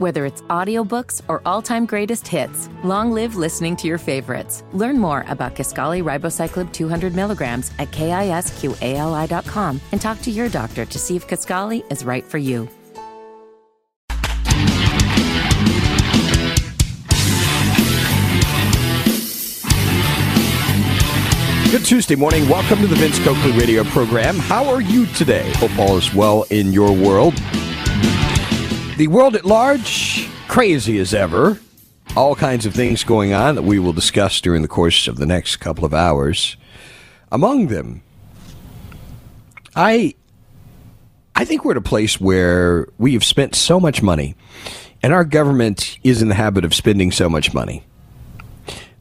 Whether it's audiobooks or all-time greatest hits, long live listening to your favorites. Learn more about Kisqali Ribociclib 200 milligrams at kisqali.com and talk to your doctor to see if Kisqali is right for you. Good Tuesday morning. Welcome to the Vince Coakley radio program. How are you today? Hope all is well in your world. The world at large, crazy as ever. All kinds of things going on that we will discuss during the course of the next couple of hours. Among them, I I think we're at a place where we have spent so much money and our government is in the habit of spending so much money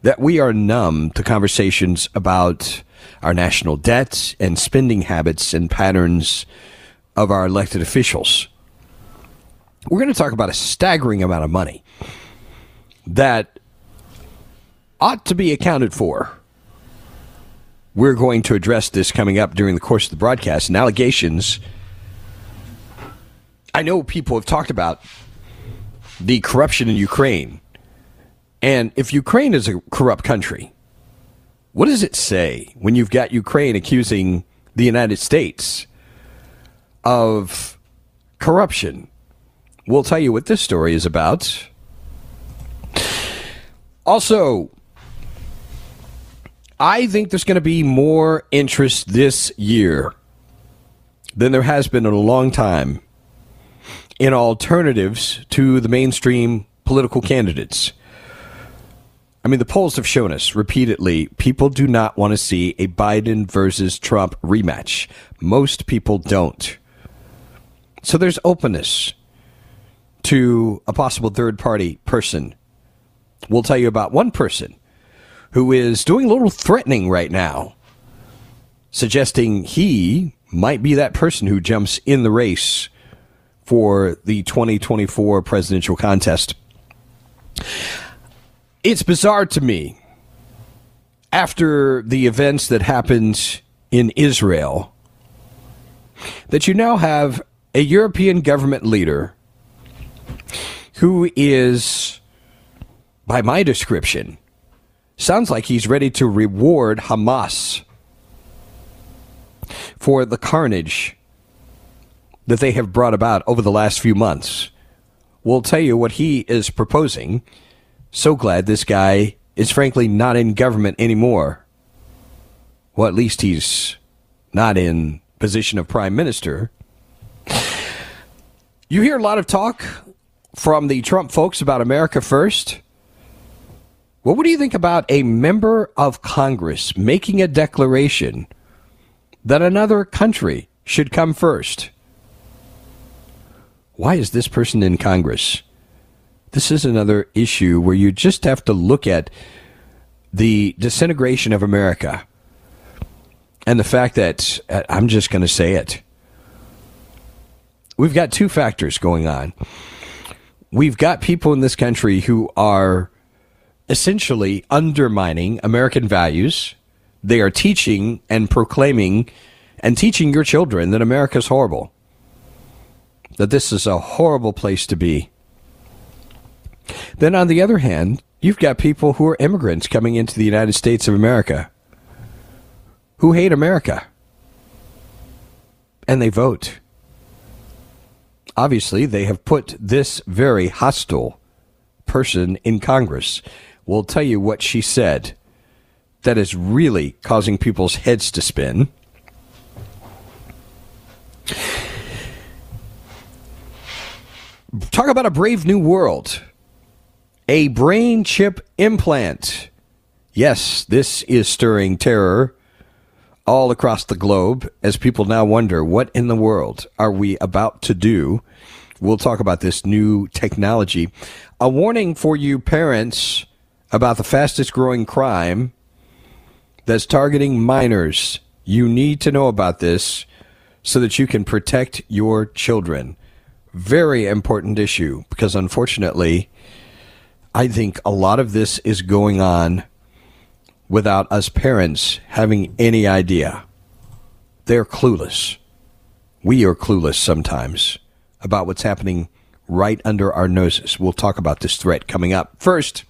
that we are numb to conversations about our national debt and spending habits and patterns of our elected officials. We're going to talk about a staggering amount of money that ought to be accounted for. We're going to address this coming up during the course of the broadcast and allegations. I know people have talked about the corruption in Ukraine and if Ukraine is a corrupt country, what does it say when you've got Ukraine accusing the United States of corruption? We'll tell you what this story is about. Also, I think there's going to be more interest this year than there has been in a long time in alternatives to the mainstream political candidates. I mean, the polls have shown us repeatedly people do not want to see a Biden versus Trump rematch. Most people don't. So there's openness to a possible third party person. We'll tell you about one person who is doing a little threatening right now, suggesting he might be that person who jumps in the race for the 2024 presidential contest. It's bizarre to me after the events that happened in Israel that you now have a European government leader who is, by my description, sounds like he's ready to reward Hamas for the carnage that they have brought about over the last few months. We'll tell you what he is proposing so glad this guy is frankly not in government anymore. Well, at least he's not in position of prime minister. You hear a lot of talk from the Trump folks about America first. What do you think about a member of Congress making a declaration that another country should come first? Why is this person in Congress? this is another issue where you just have to look at the disintegration of America and the fact that uh, I'm just going to say it. We've got two factors going on. We've got people in this country who are essentially undermining American values. They are teaching and proclaiming and teaching your children that America's horrible, that this is a horrible place to be then, on the other hand, you've got people who are immigrants coming into the United States of America who hate America and they vote. Obviously, they have put this very hostile person in Congress. We'll tell you what she said that is really causing people's heads to spin. Talk about a brave new world a brain chip implant. Yes, this is stirring terror all across the globe as people now wonder what in the world are we about to do? We'll talk about this new technology. A warning for you parents about the fastest growing crime that's targeting minors. You need to know about this so that you can protect your children. Very important issue because unfortunately, I think a lot of this is going on without us parents having any idea. They're clueless. We are clueless sometimes about what's happening right under our noses. We'll talk about this threat coming up. First,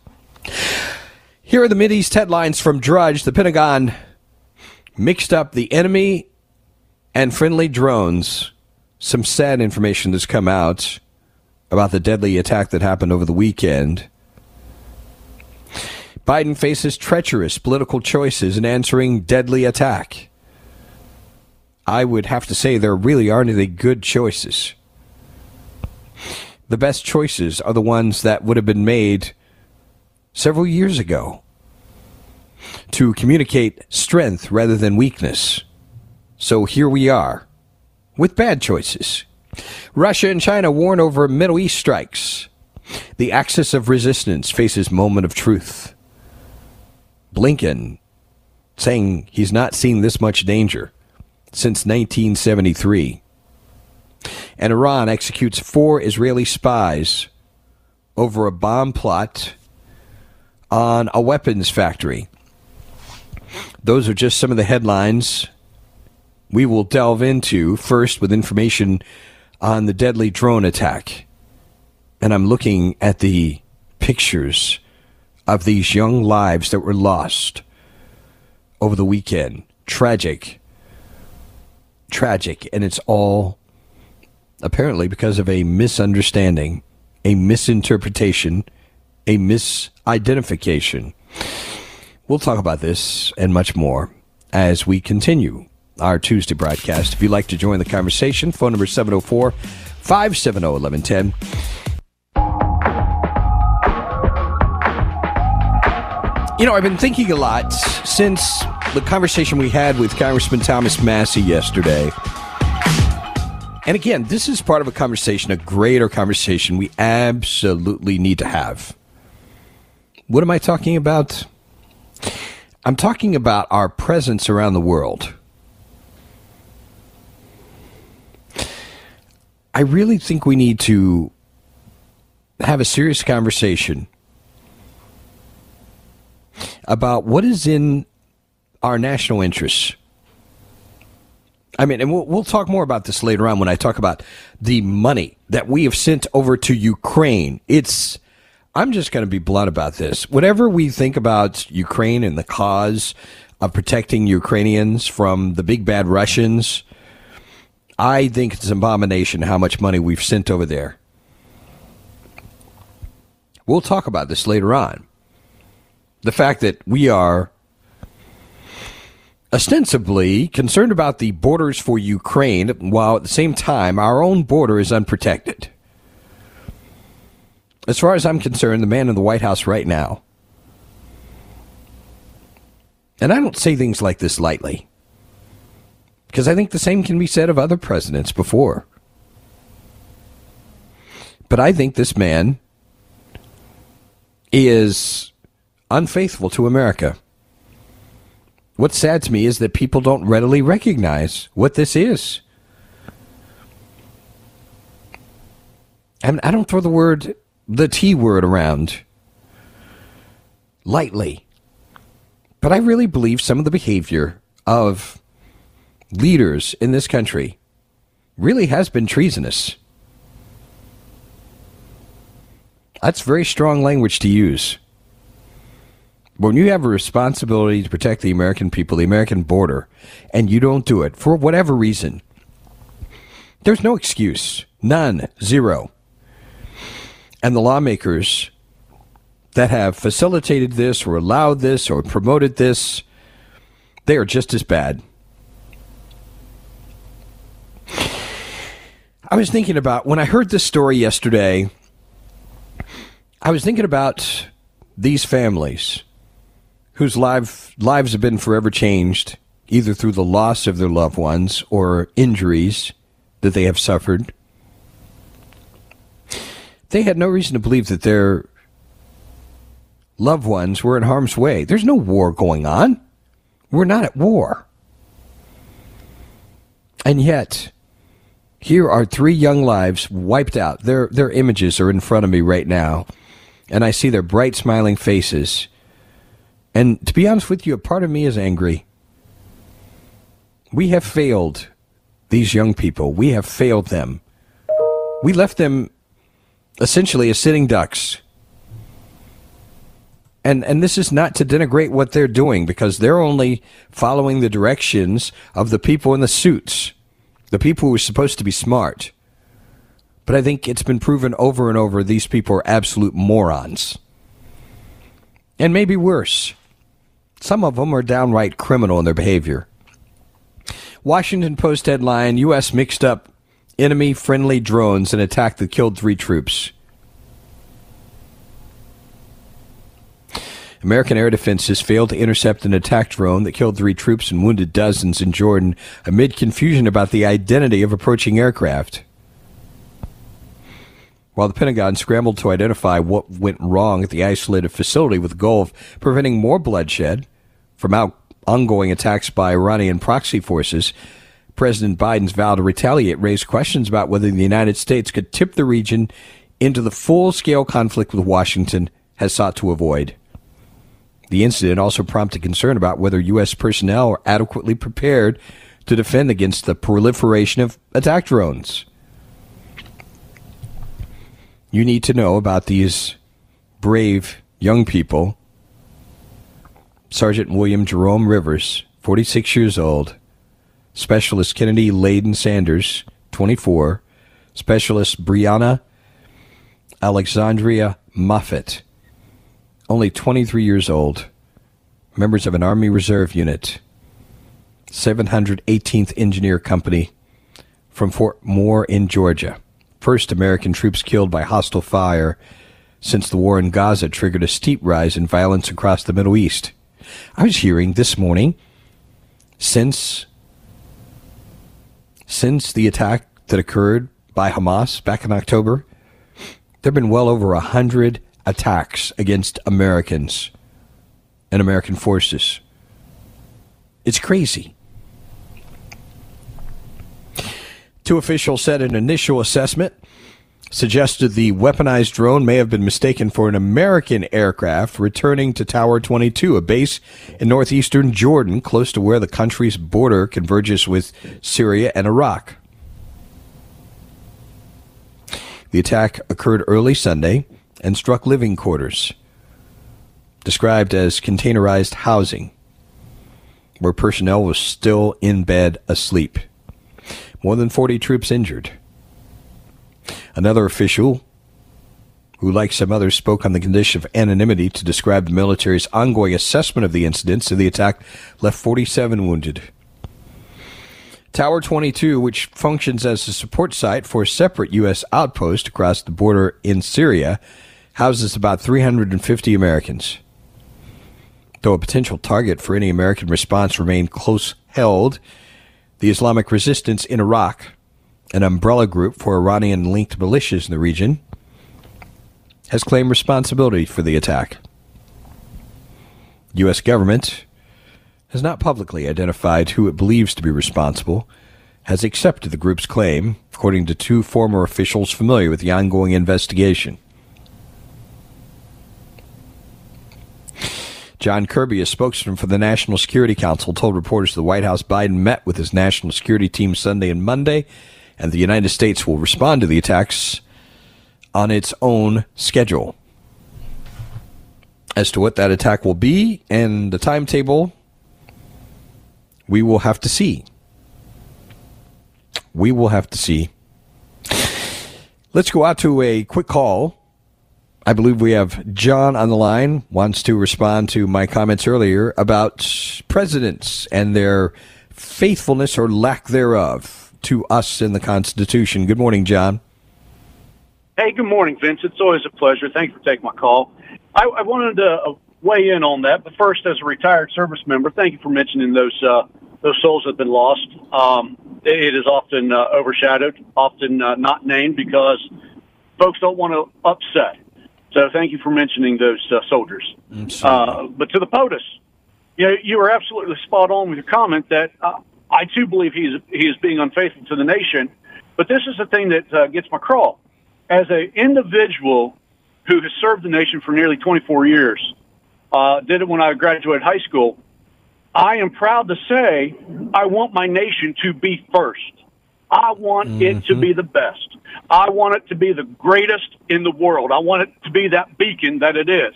here are the Mideast headlines from Drudge. The Pentagon mixed up the enemy and friendly drones. Some sad information has come out about the deadly attack that happened over the weekend. Biden faces treacherous political choices in answering deadly attack. I would have to say there really aren't any good choices. The best choices are the ones that would have been made several years ago to communicate strength rather than weakness. So here we are with bad choices. Russia and China warn over Middle East strikes. The axis of resistance faces moment of truth. Blinken saying he's not seen this much danger since 1973. And Iran executes four Israeli spies over a bomb plot on a weapons factory. Those are just some of the headlines we will delve into first with information on the deadly drone attack. And I'm looking at the pictures of these young lives that were lost over the weekend. Tragic. Tragic. And it's all apparently because of a misunderstanding, a misinterpretation, a misidentification. We'll talk about this and much more as we continue our Tuesday broadcast. If you'd like to join the conversation, phone number 704 570 1110. You know, I've been thinking a lot since the conversation we had with Congressman Thomas Massie yesterday. And again, this is part of a conversation, a greater conversation we absolutely need to have. What am I talking about? I'm talking about our presence around the world. I really think we need to have a serious conversation about what is in our national interests. I mean, and we'll, we'll talk more about this later on when I talk about the money that we have sent over to Ukraine. It's, I'm just going to be blunt about this. Whatever we think about Ukraine and the cause of protecting Ukrainians from the big bad Russians, I think it's an abomination how much money we've sent over there. We'll talk about this later on the fact that we are ostensibly concerned about the borders for Ukraine, while at the same time our own border is unprotected. As far as I'm concerned, the man in the White House right now, and I don't say things like this lightly, because I think the same can be said of other presidents before. But I think this man is unfaithful to America. What's sad to me is that people don't readily recognize what this is. And I don't throw the word, the T word around lightly. But I really believe some of the behavior of leaders in this country really has been treasonous. That's very strong language to use when you have a responsibility to protect the American people, the American border, and you don't do it for whatever reason, there's no excuse. None. Zero. And the lawmakers that have facilitated this or allowed this or promoted this, they are just as bad. I was thinking about when I heard this story yesterday, I was thinking about these families whose life, lives have been forever changed, either through the loss of their loved ones or injuries that they have suffered. They had no reason to believe that their loved ones were in harm's way. There's no war going on. We're not at war. And yet, here are three young lives wiped out. Their, their images are in front of me right now. And I see their bright, smiling faces and to be honest with you, a part of me is angry. We have failed these young people. We have failed them. We left them essentially as sitting ducks. And, and this is not to denigrate what they're doing because they're only following the directions of the people in the suits, the people who are supposed to be smart. But I think it's been proven over and over these people are absolute morons. And maybe worse. Some of them are downright criminal in their behavior. Washington Post headline U.S. mixed up enemy friendly drones and attack that killed three troops. American air defenses failed to intercept an attack drone that killed three troops and wounded dozens in Jordan amid confusion about the identity of approaching aircraft. While the Pentagon scrambled to identify what went wrong at the isolated facility with the goal of preventing more bloodshed from out- ongoing attacks by Iranian proxy forces, President Biden's vow to retaliate raised questions about whether the United States could tip the region into the full scale conflict with Washington has sought to avoid. The incident also prompted concern about whether U.S. personnel are adequately prepared to defend against the proliferation of attack drones. You need to know about these brave young people. Sergeant William Jerome Rivers, 46 years old, Specialist Kennedy Ladon Sanders, 24. Specialist Breonna Alexsondria Moffett, only 23 years old. Members of an Army Reserve unit, 718th Engineer Company from Fort Moore in Georgia. First American troops killed by hostile fire since the war in Gaza triggered a steep rise in violence across the Middle East. I was hearing this morning since since the attack that occurred by Hamas back in October, there have been well over a hundred attacks against Americans and American forces. It's crazy. Two officials said an initial assessment suggested the weaponized drone may have been mistaken for an American aircraft returning to Tower 22, a base in northeastern Jordan, close to where the country's border converges with Syria and Iraq. The attack occurred early Sunday and struck living quarters, described as containerized housing, where personnel was still in bed asleep. More than 40 troops injured. Another official, who, like some others, spoke on the condition of anonymity to describe the military's ongoing assessment of the incidents of the attack, left 47 wounded. Tower 22, which functions as a support site for a separate U.S. outpost across the border in Syria, houses about 350 Americans. Though a potential target for any American response remained close held, the Islamic resistance in Iraq an umbrella group for Iranian linked militias in the region, has claimed responsibility for the attack. U.S. government has not publicly identified who it believes to be responsible, has accepted the group's claim, according to two former officials familiar with the ongoing investigation. John Kirby, a spokesman for the National Security Council, told reporters the White House Biden met with his national security team Sunday and Monday and the United States will respond to the attacks on its own schedule. As to what that attack will be and the timetable, we will have to see. We will have to see. Let's go out to a quick call. I believe we have John on the line, wants to respond to my comments earlier about presidents and their faithfulness or lack thereof to us in the Constitution. Good morning, John. Hey, good morning, Vince. It's always a pleasure. Thanks for taking my call. I, I wanted to uh, weigh in on that, but first, as a retired service member, thank you for mentioning those uh, those souls that have been lost. Um, it is often uh, overshadowed, often uh, not named because folks don't want to upset. So, thank you for mentioning those uh, soldiers. Uh, but to the POTUS, you know, you were absolutely spot on with your comment that uh, I too believe he is he is being unfaithful to the nation. But this is the thing that uh, gets my crawl. As an individual who has served the nation for nearly 24 years, uh, did it when I graduated high school. I am proud to say I want my nation to be first. I want mm-hmm. it to be the best. I want it to be the greatest in the world. I want it to be that beacon that it is.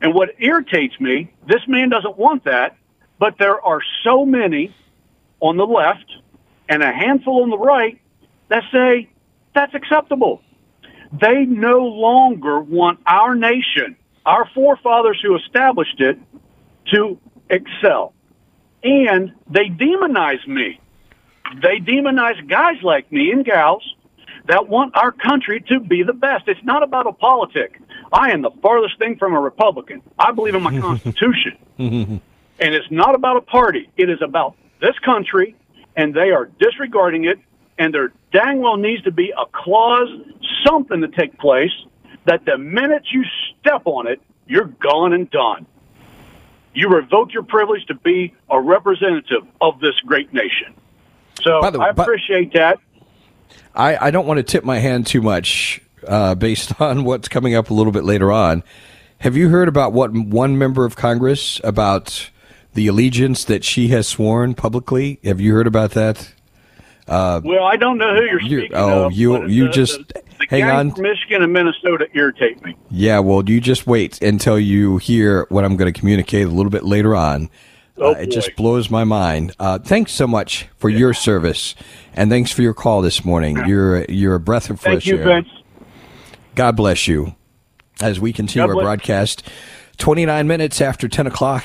And what irritates me, this man doesn't want that, but there are so many on the left and a handful on the right that say that's acceptable. They no longer want our nation, our forefathers who established it, to excel. And they demonize me. They demonize guys like me and gals that want our country to be the best. It's not about a politic. I am the farthest thing from a Republican. I believe in my Constitution. and it's not about a party. It is about this country, and they are disregarding it, and there dang well needs to be a clause, something to take place, that the minute you step on it, you're gone and done. You revoke your privilege to be a representative of this great nation. So by the, I appreciate that. I, I don't want to tip my hand too much uh, based on what's coming up a little bit later on. Have you heard about what one member of Congress about the allegiance that she has sworn publicly? Have you heard about that? Uh, well, I don't know who you're speaking you, oh, of. you you the, just the, the hang on. Michigan and Minnesota irritate me. Yeah, well, you just wait until you hear what I'm going to communicate a little bit later on. Oh, uh, it just blows my mind. Uh, thanks so much for yeah. your service, and thanks for your call this morning. You're you're a breath of fresh Thank you, air. Vince. God bless you. As we continue our broadcast, 29 minutes after 10 o'clock.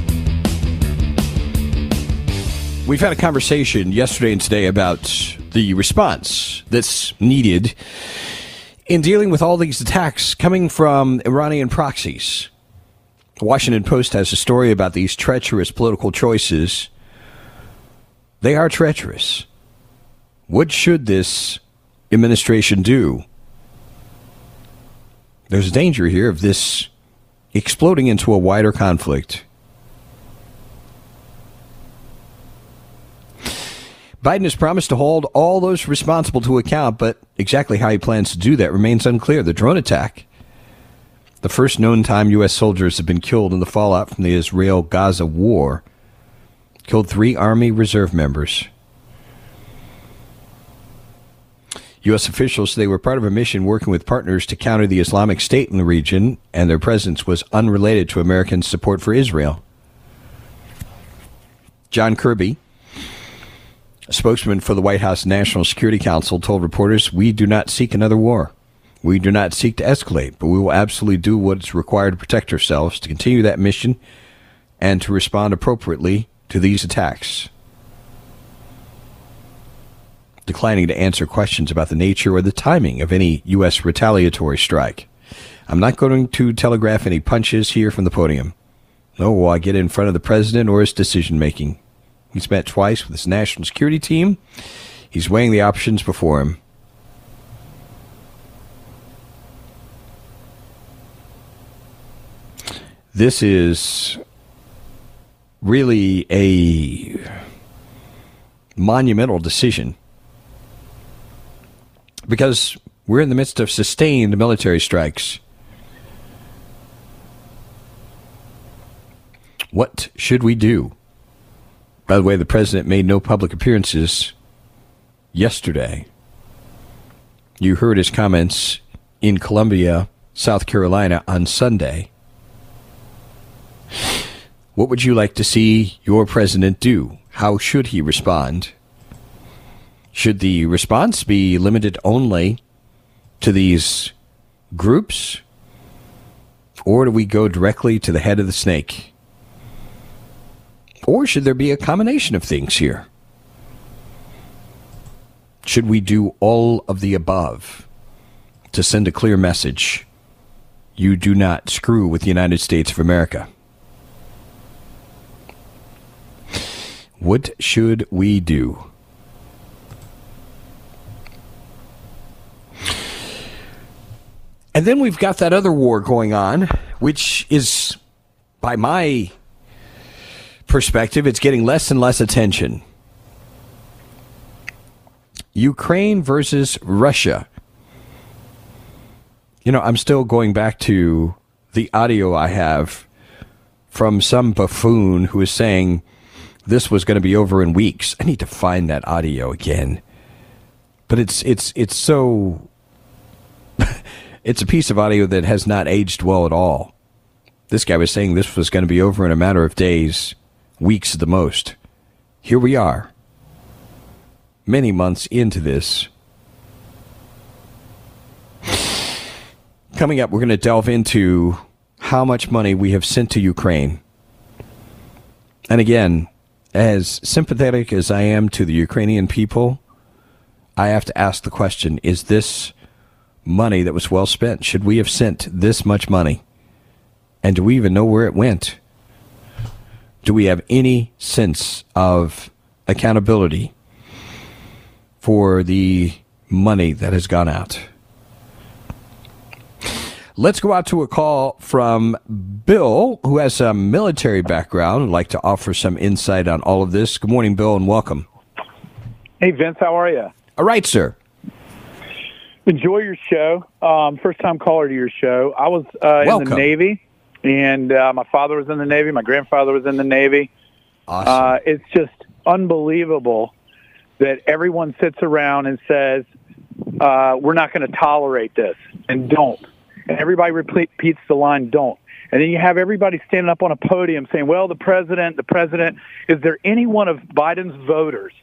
We've had a conversation yesterday and today about the response that's needed in dealing with all these attacks coming from Iranian proxies. The Washington Post has a story about these treacherous political choices. They are treacherous. What should this administration do? There's a danger here of this exploding into a wider conflict. Biden has promised to hold all those responsible to account, but exactly how he plans to do that remains unclear. The drone attack, the first known time U.S. soldiers have been killed in the fallout from the Israel Gaza war, killed three Army Reserve members. U.S. officials say they were part of a mission working with partners to counter the Islamic State in the region, and their presence was unrelated to American support for Israel. John Kirby, a spokesman for the White House National Security Council, told reporters, We do not seek another war. We do not seek to escalate, but we will absolutely do what is required to protect ourselves, to continue that mission, and to respond appropriately to these attacks declining to answer questions about the nature or the timing of any U.S. retaliatory strike. I'm not going to telegraph any punches here from the podium. Nor will I get in front of the president or his decision making. He's met twice with his national security team. He's weighing the options before him. This is really a monumental decision because we're in the midst of sustained military strikes. What should we do? By the way, the president made no public appearances yesterday. You heard his comments in Columbia, South Carolina on Sunday. What would you like to see your president do? How should he respond? Should the response be limited only to these groups? Or do we go directly to the head of the snake? Or should there be a combination of things here? Should we do all of the above to send a clear message? You do not screw with the United States of America. What should we do? And then we've got that other war going on, which is, by my perspective, it's getting less and less attention. Ukraine versus Russia. You know, I'm still going back to the audio I have from some buffoon who is saying this was going to be over in weeks. I need to find that audio again. But it's it's it's so it's a piece of audio that has not aged well at all. This guy was saying this was going to be over in a matter of days, weeks at the most. Here we are. Many months into this. Coming up, we're going to delve into how much money we have sent to Ukraine. And again, as sympathetic as I am to the Ukrainian people, I have to ask the question is this money that was well spent? Should we have sent this much money? And do we even know where it went? Do we have any sense of accountability for the money that has gone out? Let's go out to a call from Bill, who has a military background and like to offer some insight on all of this. Good morning, Bill, and welcome. Hey, Vince, how are you? All right, sir. Enjoy your show. Um, first time caller to your show. I was uh, in the Navy, and uh, my father was in the Navy. My grandfather was in the Navy. Awesome. Uh, it's just unbelievable that everyone sits around and says, uh, we're not going to tolerate this, and don't and everybody repeats the line, don't. And then you have everybody standing up on a podium saying, well, the president, the president. Is there any one of Biden's voters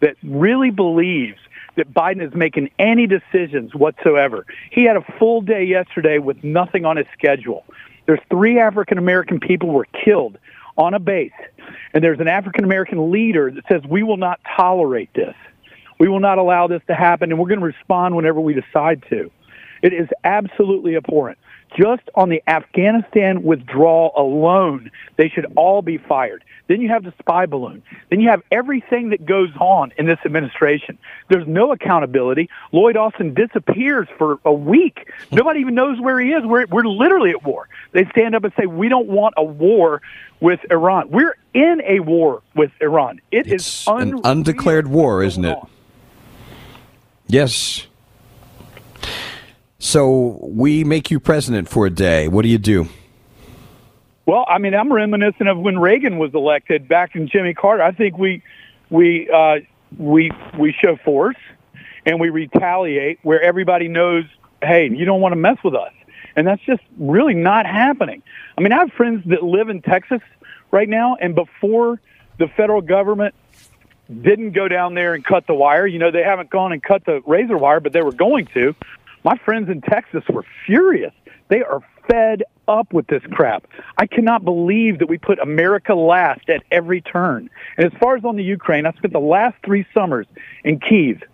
that really believes that Biden is making any decisions whatsoever? He had a full day yesterday with nothing on his schedule. There's three African American people were killed on a base. And there's an African American leader that says, we will not tolerate this. We will not allow this to happen, and we're going to respond whenever we decide to. It is absolutely abhorrent. Just on the Afghanistan withdrawal alone, they should all be fired. Then you have the spy balloon. Then you have everything that goes on in this administration. There's no accountability. Lloyd Austin disappears for a week. Nobody even knows where he is. We're, we're literally at war. They stand up and say, We don't want a war with Iran. We're in a war with Iran. It it's is an undeclared war, isn't it? On. Yes. So we make you president for a day. What do you do? Well, I mean, I'm reminiscent of when Reagan was elected back in Jimmy Carter. I think we we uh, we we show force and we retaliate where everybody knows, hey, you don't want to mess with us, and that's just really not happening. I mean, I have friends that live in Texas right now, and before the federal government didn't go down there and cut the wire, you know, they haven't gone and cut the razor wire, but they were going to. My friends in Texas were furious. They are fed up with this crap. I cannot believe that we put America last at every turn. And as far as on the Ukraine, I spent the last three summers in Kiev.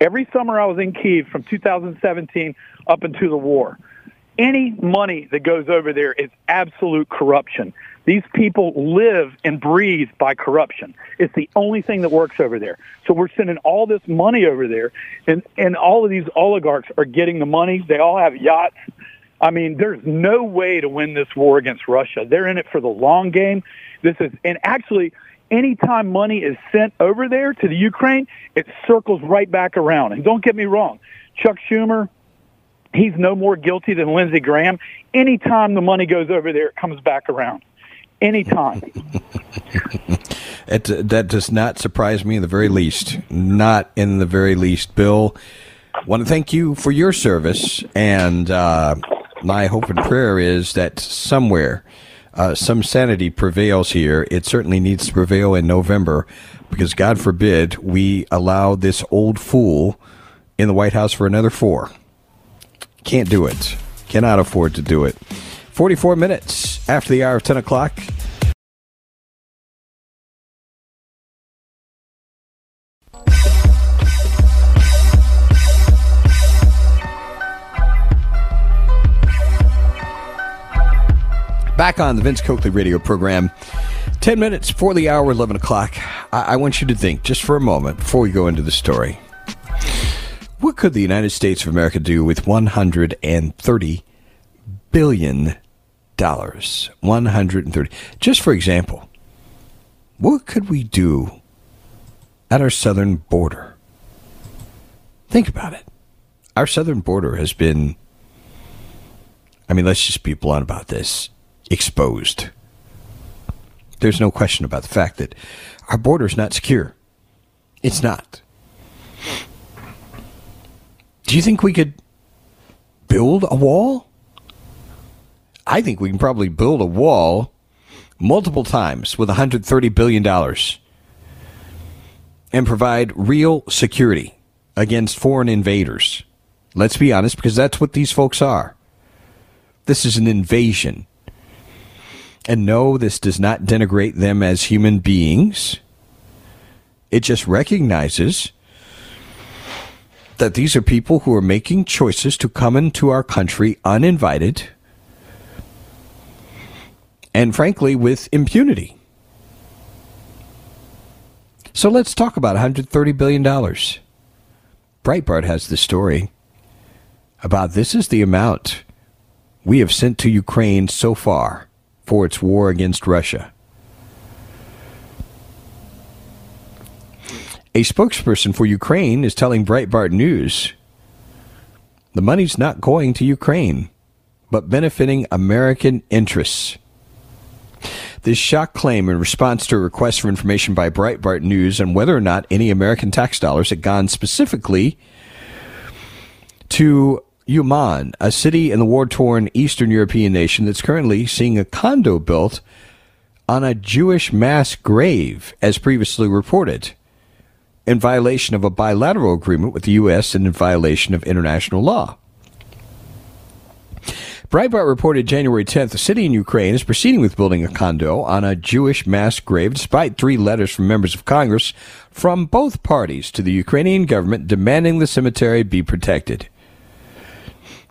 Every summer I was in Kiev from 2017 up into the war. Any money that goes over there is absolute corruption. These people live and breathe by corruption. It's the only thing that works over there. So we're sending all this money over there, and, and all of these oligarchs are getting the money. They all have yachts. I mean, there's no way to win this war against Russia. They're in it for the long game. This is, and actually, anytime money is sent over there to the Ukraine, it circles right back around. And don't get me wrong, Chuck Schumer, he's no more guilty than Lindsey Graham. Anytime the money goes over there, it comes back around anytime. it, that does not surprise me in the very least. Not in the very least. Bill, want to thank you for your service. And uh, my hope and prayer is that somewhere uh, some sanity prevails here. It certainly needs to prevail in November because, God forbid, we allow this old fool in the White House for another four. Can't do it. Cannot afford to do it. 44 minutes after the hour of 10 o'clock. Back on the Vince Coakley radio program. 10 minutes before the hour, 11 o'clock. I, I want you to think just for a moment before we go into the story. What could the United States of America do with 130 billion dollars? 130. Just for example, what could we do at our southern border? Think about it. Our southern border has been I mean, let's just be blunt about this, exposed. There's no question about the fact that our border is not secure. It's not. Do you think we could build a wall? I think we can probably build a wall multiple times with $130 billion and provide real security against foreign invaders. Let's be honest, because that's what these folks are. This is an invasion. And no, this does not denigrate them as human beings. It just recognizes that these are people who are making choices to come into our country uninvited and, frankly, with impunity. So let's talk about $130 billion. Breitbart has the story about this is the amount we have sent to Ukraine so far for its war against Russia. A spokesperson for Ukraine is telling Breitbart News the money's not going to Ukraine, but benefiting American interests. This shock claim in response to a request for information by Breitbart News on whether or not any American tax dollars had gone specifically to Uman, a city in the war torn Eastern European nation that's currently seeing a condo built on a Jewish mass grave, as previously reported, in violation of a bilateral agreement with the U.S. and in violation of international law. Breitbart reported January 10th the city in Ukraine is proceeding with building a condo on a Jewish mass grave despite three letters from members of Congress from both parties to the Ukrainian government demanding the cemetery be protected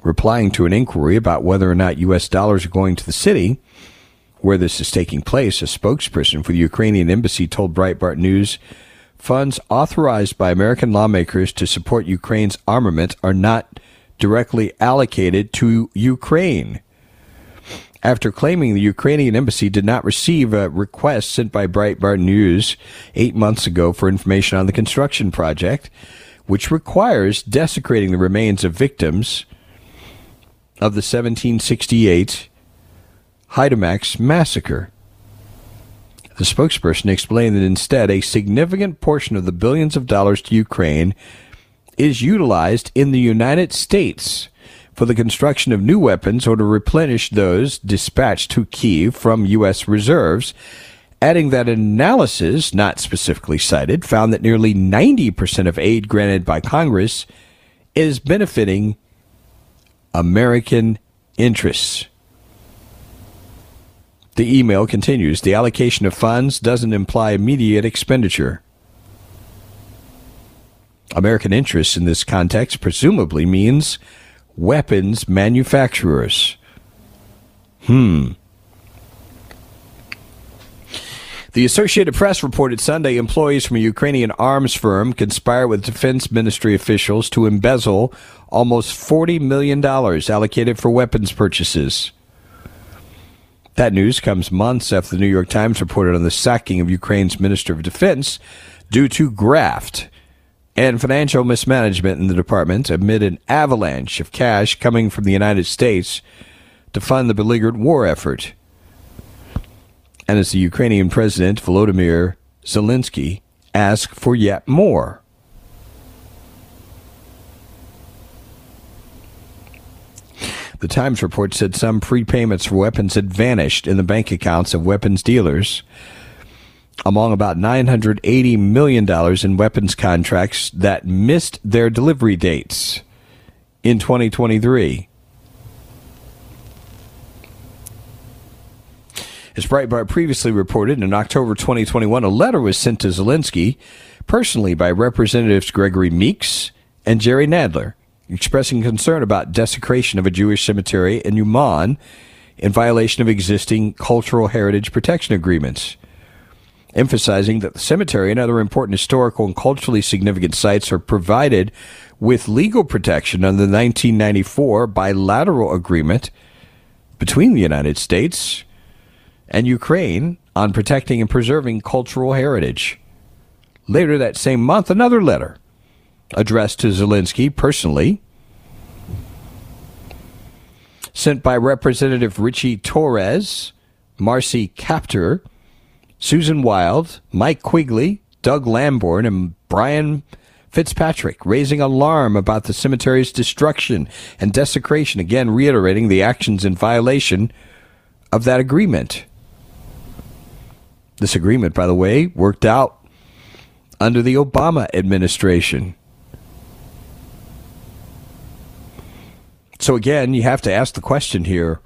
replying to an inquiry about whether or not U.S. dollars are going to the city where this is taking place, a spokesperson for the Ukrainian embassy told Breitbart News funds authorized by American lawmakers to support Ukraine's armament are not directly allocated to Ukraine. After claiming the Ukrainian embassy did not receive a request sent by Breitbart News eight months ago for information on the construction project, which requires desecrating the remains of victims of the 1768 Haidamaks massacre. The spokesperson explained that instead, a significant portion of the billions of dollars to Ukraine is utilized in the United States for the construction of new weapons or to replenish those dispatched to Kiev from U.S. reserves, adding that analysis, not specifically cited, found that nearly 90% of aid granted by Congress is benefiting American interests. The email continues The allocation of funds doesn't imply immediate expenditure. American interests in this context presumably means weapons manufacturers. Hmm. The Associated Press reported Sunday employees from a Ukrainian arms firm conspire with defense ministry officials to embezzle almost $40 million allocated for weapons purchases. That news comes months after the New York Times reported on the sacking of Ukraine's Minister of Defense due to graft and financial mismanagement in the department amid an avalanche of cash coming from the United States to fund the beleaguered war effort and as the Ukrainian President Volodymyr Zelensky asked for yet more. The Times report said some prepayments for weapons had vanished in the bank accounts of weapons dealers, among about $980 million in weapons contracts that missed their delivery dates in 2023. As Breitbart previously reported, in October 2021, a letter was sent to Zelensky personally by Representatives Gregory Meeks and Jerry Nadler, expressing concern about desecration of a Jewish cemetery in Uman in violation of existing cultural heritage protection agreements. Emphasizing that the cemetery and other important historical and culturally significant sites are provided with legal protection under the 1994 bilateral agreement between the United States and Ukraine on protecting and preserving cultural heritage. Later that same month, another letter addressed to Zelensky personally, sent by Representative Richie Torres, Marcy Kaptur, Susan Wild, Mike Quigley, Doug Lamborn, and Brian Fitzpatrick, raising alarm about the cemetery's destruction and desecration, again reiterating the actions in violation of that agreement. This agreement, by the way, worked out under the Obama administration. So, again, you have to ask the question here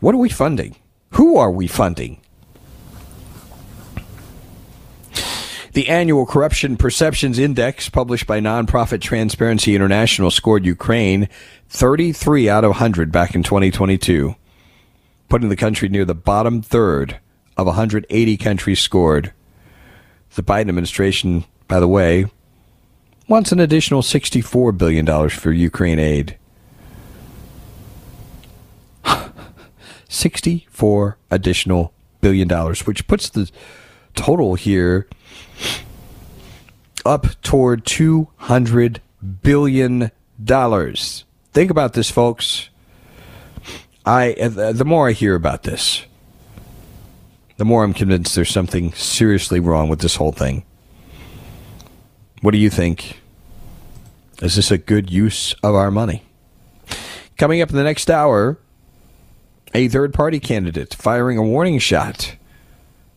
what are we funding? Who are we funding? The annual Corruption Perceptions Index, published by nonprofit Transparency International, scored Ukraine 33 out of 100 back in 2022, putting the country near the bottom third of 180 countries scored. The Biden administration, by the way, wants an additional $64 billion for Ukraine aid. 64 additional billion dollars, which puts the total here up toward 200 billion dollars. Think about this, folks. I the more I hear about this, the more I'm convinced there's something seriously wrong with this whole thing. What do you think? Is this a good use of our money? Coming up in the next hour, a third party candidate firing a warning shot.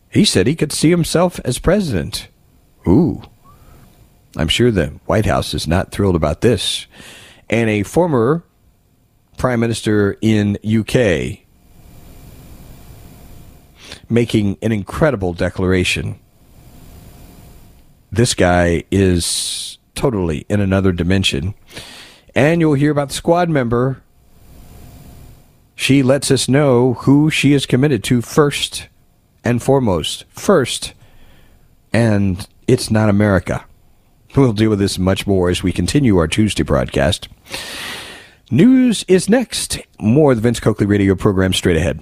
He said he could see himself as president. Ooh. I'm sure the White House is not thrilled about this. And a former prime minister in UK making an incredible declaration. This guy is totally in another dimension. And you'll hear about the squad member she lets us know who she is committed to first and foremost. First, and it's not America. We'll deal with this much more as we continue our Tuesday broadcast. News is next. More of the Vince Coakley radio program straight ahead.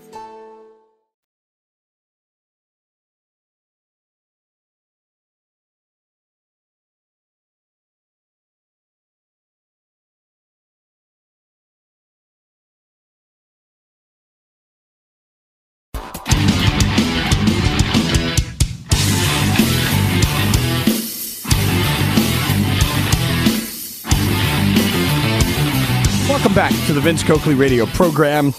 To the Vince Coakley radio program.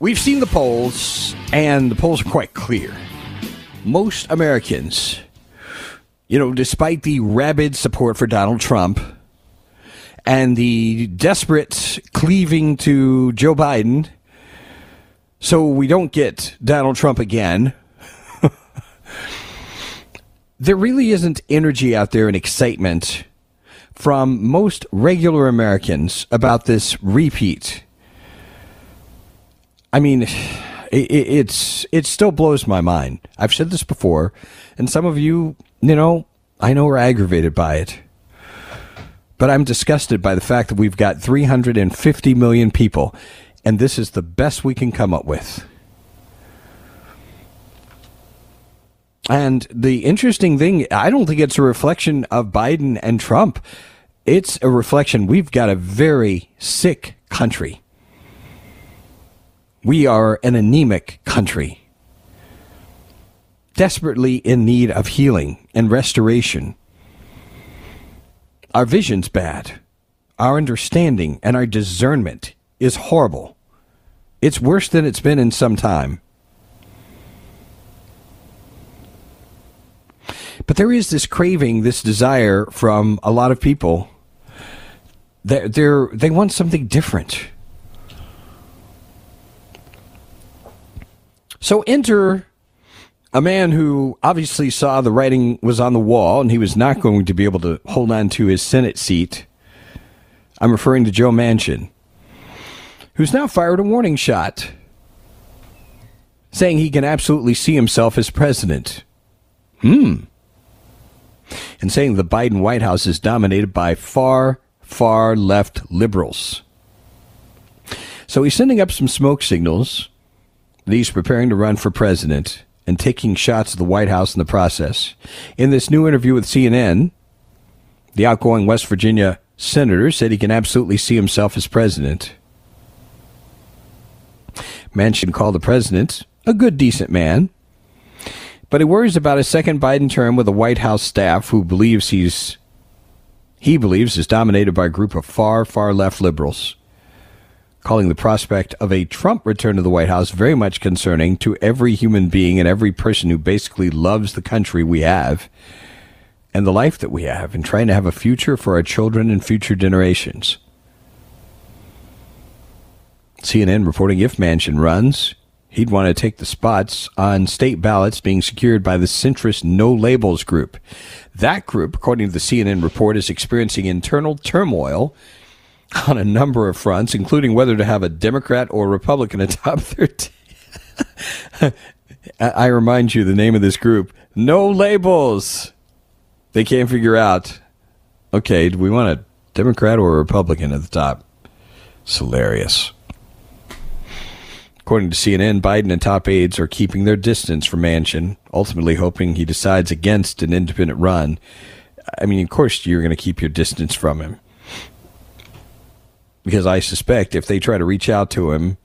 We've seen the polls, and the polls are quite clear. Most Americans, you know, despite the rabid support for Donald Trump and the desperate cleaving to Joe Biden, so we don't get Donald Trump again, there really isn't energy out there and excitement from most regular Americans about this repeat. I mean, it, it's it still blows my mind. I've said this before, and some of you, you know, I know are aggravated by it. But I'm disgusted by the fact that we've got 350 million people, and this is the best we can come up with. And the interesting thing, I don't think it's a reflection of Biden and Trump. It's a reflection. We've got a very sick country. We are an anemic country, desperately in need of healing and restoration. Our vision's bad. Our understanding and our discernment is horrible. It's worse than it's been in some time. But there is this craving, this desire from a lot of people They're, they're they want something different. So enter a man who obviously saw the writing was on the wall and he was not going to be able to hold on to his Senate seat. I'm referring to Joe Manchin, who's now fired a warning shot saying he can absolutely see himself as president. Hmm. And saying the Biden White House is dominated by far, far left liberals. So he's sending up some smoke signals that he's preparing to run for president and taking shots at the White House in the process. In this new interview with CNN, the outgoing West Virginia senator said he can absolutely see himself as president. Manchin called the president a good, decent man, but he worries about a second Biden term with a White House staff who believes he's he believes is dominated by a group of far, far left liberals calling the prospect of a Trump return to the White House very much concerning to every human being and every person who basically loves the country we have and the life that we have and trying to have a future for our children and future generations. CNN reporting if Manchin runs, he'd want to take the spots on state ballots being secured by the centrist No Labels group. That group, according to the CNN report, is experiencing internal turmoil on a number of fronts, including whether to have a Democrat or Republican atop their team. I remind you the name of this group No Labels. They can't figure out okay, do we want a Democrat or a Republican at the top? It's hilarious. According to CNN, Biden and top aides are keeping their distance from Manchin, ultimately hoping he decides against an independent run. I mean, of course, you're going to keep your distance from him because I suspect if they try to reach out to him,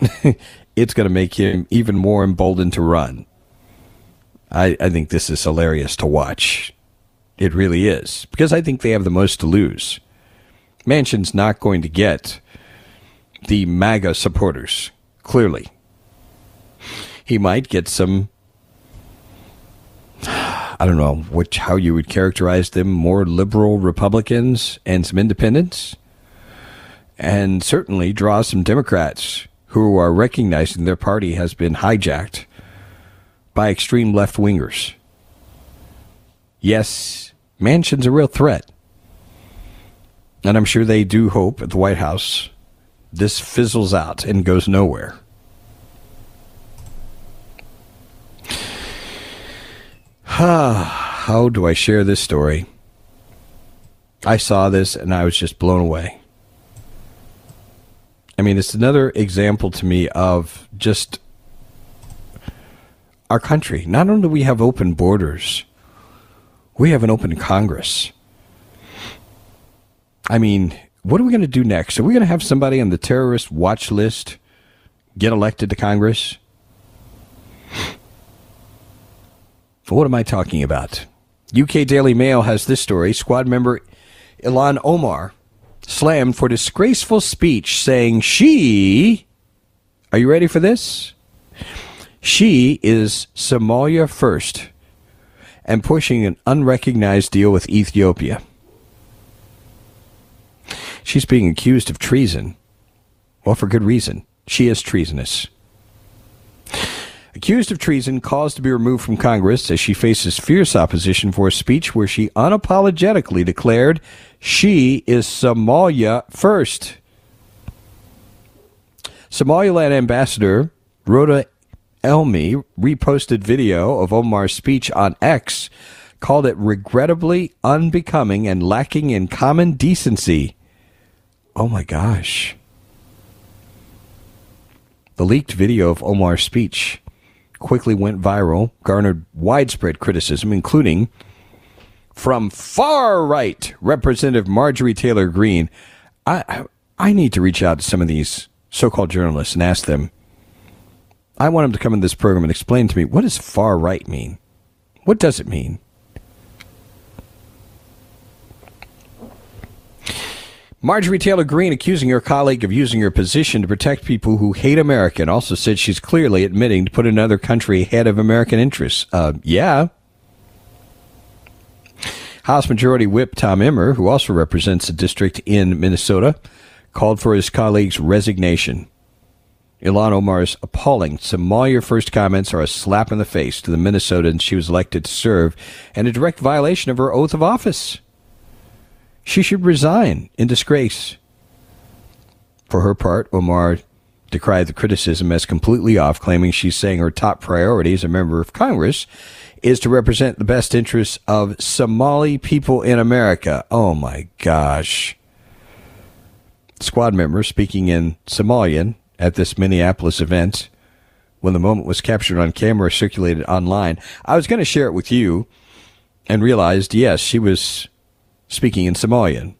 it's going to make him even more emboldened to run. I, I think this is hilarious to watch. It really is because I think they have the most to lose. Manchin's not going to get the MAGA supporters, clearly. He might get some I don't know which how you would characterize them more liberal Republicans and some independents and certainly draw some Democrats who are recognizing their party has been hijacked by extreme left wingers. Yes, Manchin's a real threat. And I'm sure they do hope at the White House this fizzles out and goes nowhere. How do I share this story? I saw this and I was just blown away. I mean, it's another example to me of just our country. Not only do we have open borders, we have an open Congress. I mean, what are we going to do next? Are we going to have somebody on the terrorist watch list get elected to Congress? What am I talking about? UK Daily Mail has this story. Squad member Ilhan Omar slammed for disgraceful speech saying she, are you ready for this? She is Somalia first and pushing an unrecognized deal with Ethiopia. She's being accused of treason. Well, for good reason. She is treasonous. Accused of treason, caused to be removed from Congress as she faces fierce opposition for a speech where she unapologetically declared she is Somalia first. Somaliland ambassador Rhoda Elmi reposted video of Omar's speech on X, called it regrettably unbecoming and lacking in common decency. Oh my gosh. The leaked video of Omar's speech quickly went viral, garnered widespread criticism, including from far right Representative Marjorie Taylor Greene. I I need to reach out to some of these so-called journalists and ask them. I want them to come in this program and explain to me what does far right mean. What does it mean? Marjorie Taylor Greene accusing her colleague of using her position to protect people who hate America and also said she's clearly admitting to put another country ahead of American interests. Uh, yeah. House Majority Whip Tom Emmer, who also represents a district in Minnesota, called for his colleague's resignation. Ilhan Omar's appalling Somalia first comments are a slap in the face to the Minnesotans she was elected to serve and a direct violation of her oath of office. She should resign in disgrace. For her part, Omar decried the criticism as completely off, claiming she's saying her top priority as a member of Congress is to represent the best interests of Somali people in America. Oh my gosh. Squad member speaking in Somalian at this Minneapolis event when the moment was captured on camera, circulated online. I was going to share it with you and realized, yes, she was speaking in Somalian.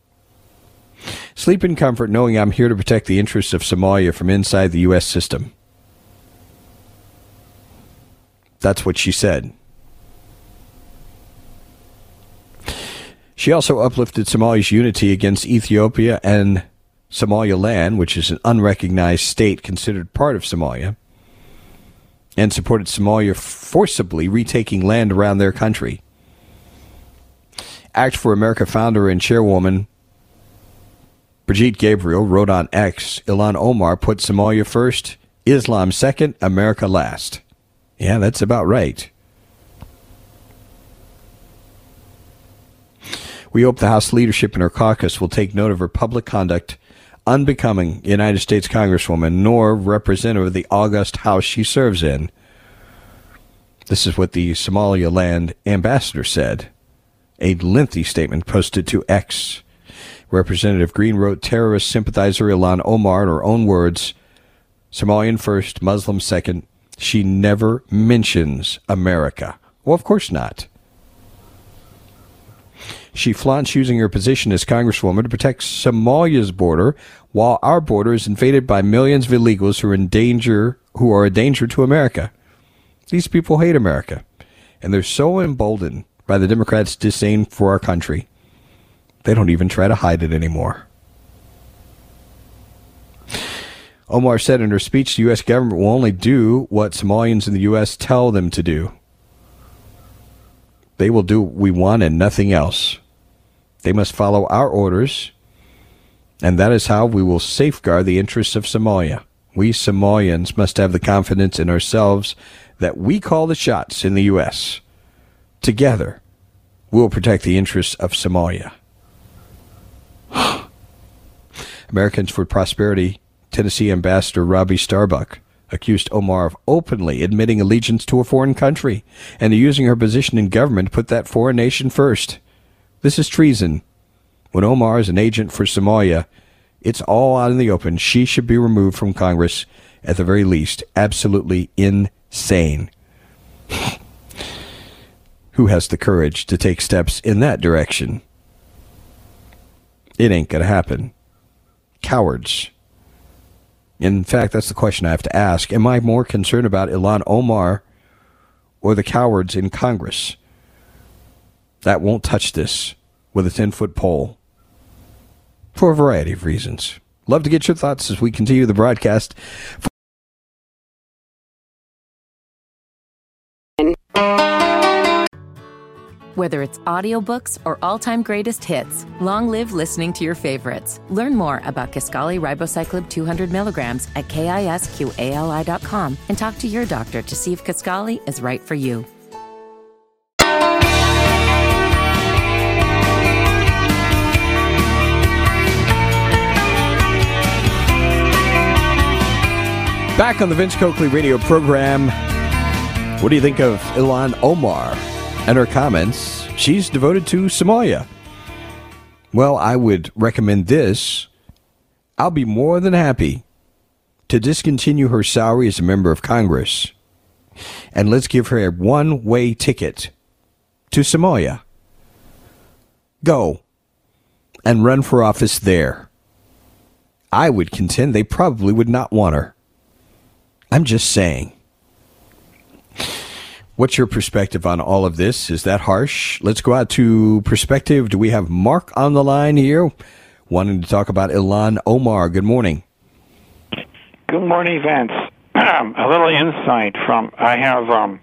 Sleep in comfort knowing I'm here to protect the interests of Somalia from inside the U.S. system. That's what she said. She also uplifted Somalia's unity against Ethiopia and Somaliland, which is an unrecognized state considered part of Somalia, and supported Somalia forcibly retaking land around their country. Act for America founder and chairwoman Brigitte Gabriel wrote on X Ilhan Omar put Somalia first, Islam second, America last. Yeah, that's about right. We hope the House leadership and her caucus will take note of her public conduct unbecoming United States Congresswoman nor representative of the august House she serves in. This is what the Somaliland ambassador said. A lengthy statement posted to X. Representative Greene wrote terrorist sympathizer Ilhan Omar, in her own words, Somalian first, Muslim second. She never mentions America. Well, of course not. She flaunts using her position as Congresswoman to protect Somalia's border, while our border is invaded by millions of illegals who are in danger, who are a danger to America. These people hate America, and they're so emboldened by the Democrats' disdain for our country, they don't even try to hide it anymore. Omar said in her speech the U.S. government will only do what Somalians in the U.S. tell them to do. They will do what we want and nothing else. They must follow our orders, and that is how we will safeguard the interests of Somalia. We Somalians must have the confidence in ourselves that we call the shots in the U.S. Together, we will protect the interests of Somalia. Americans for Prosperity Tennessee Ambassador Robbie Starbuck accused Omar of openly admitting allegiance to a foreign country and using her position in government to put that foreign nation first. This is treason. When Omar is an agent for Somalia, it's all out in the open. She should be removed from Congress at the very least. Absolutely insane. Who has the courage to take steps in that direction? It ain't going to happen. Cowards. In fact, that's the question I have to ask. Am I more concerned about Ilhan Omar or the cowards in Congress? that won't touch this with a 10 foot pole for a variety of reasons. Love to get your thoughts as we continue the broadcast. Whether it's audiobooks or all-time greatest hits, long live listening to your favorites. Learn more about Kisqali Ribociclib 200 milligrams at kisqali.com and talk to your doctor to see if Kisqali is right for you. Back on the Vince Coakley radio program. What do you think of Ilhan Omar and her comments? She's devoted to Somalia. Well, I would recommend this. I'll be more than happy to discontinue her salary as a member of Congress. And let's give her a one way ticket to Somalia. Go and run for office there. I would contend they probably would not want her. I'm just saying. What's your perspective on all of this? Is that harsh? Let's go out to perspective. Do we have Mark on the line here wanting to talk about Ilhan Omar? Good morning. Good morning, Vince. a little insight from I have um,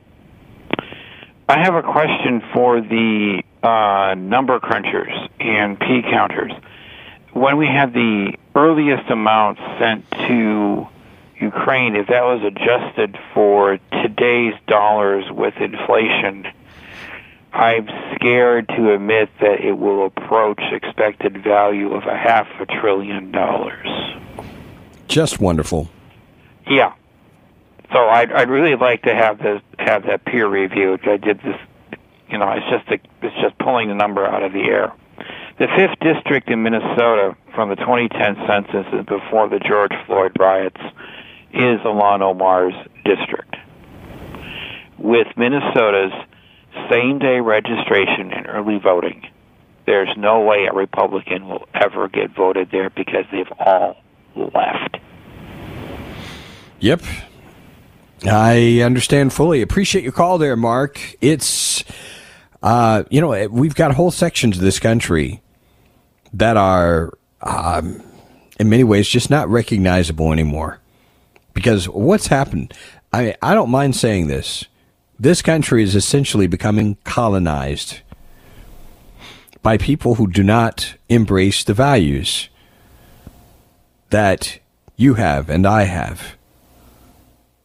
I have a question for the uh, number crunchers and P counters, when we had the earliest amounts sent to Ukraine, if that was adjusted for today's dollars with inflation, I'm scared to admit that it will approach expected value of a half a trillion dollars. Just wonderful. Yeah. So I'd, I'd really like to have this have that peer reviewed. I did this, you know, it's just a, it's just pulling the number out of the air. The fifth district in Minnesota from the 2010 census is before the George Floyd riots is Ilhan Omar's district. With Minnesota's same day registration and early voting, there's no way a Republican will ever get voted there because they've all left. Yep. I understand fully. Appreciate your call there, Mark. It's, uh, you know, we've got whole sections of this country that are, um, in many ways, just not recognizable anymore. Because what's happened, I, I don't mind saying this. This country is essentially becoming colonized by people who do not embrace the values that you have and I have.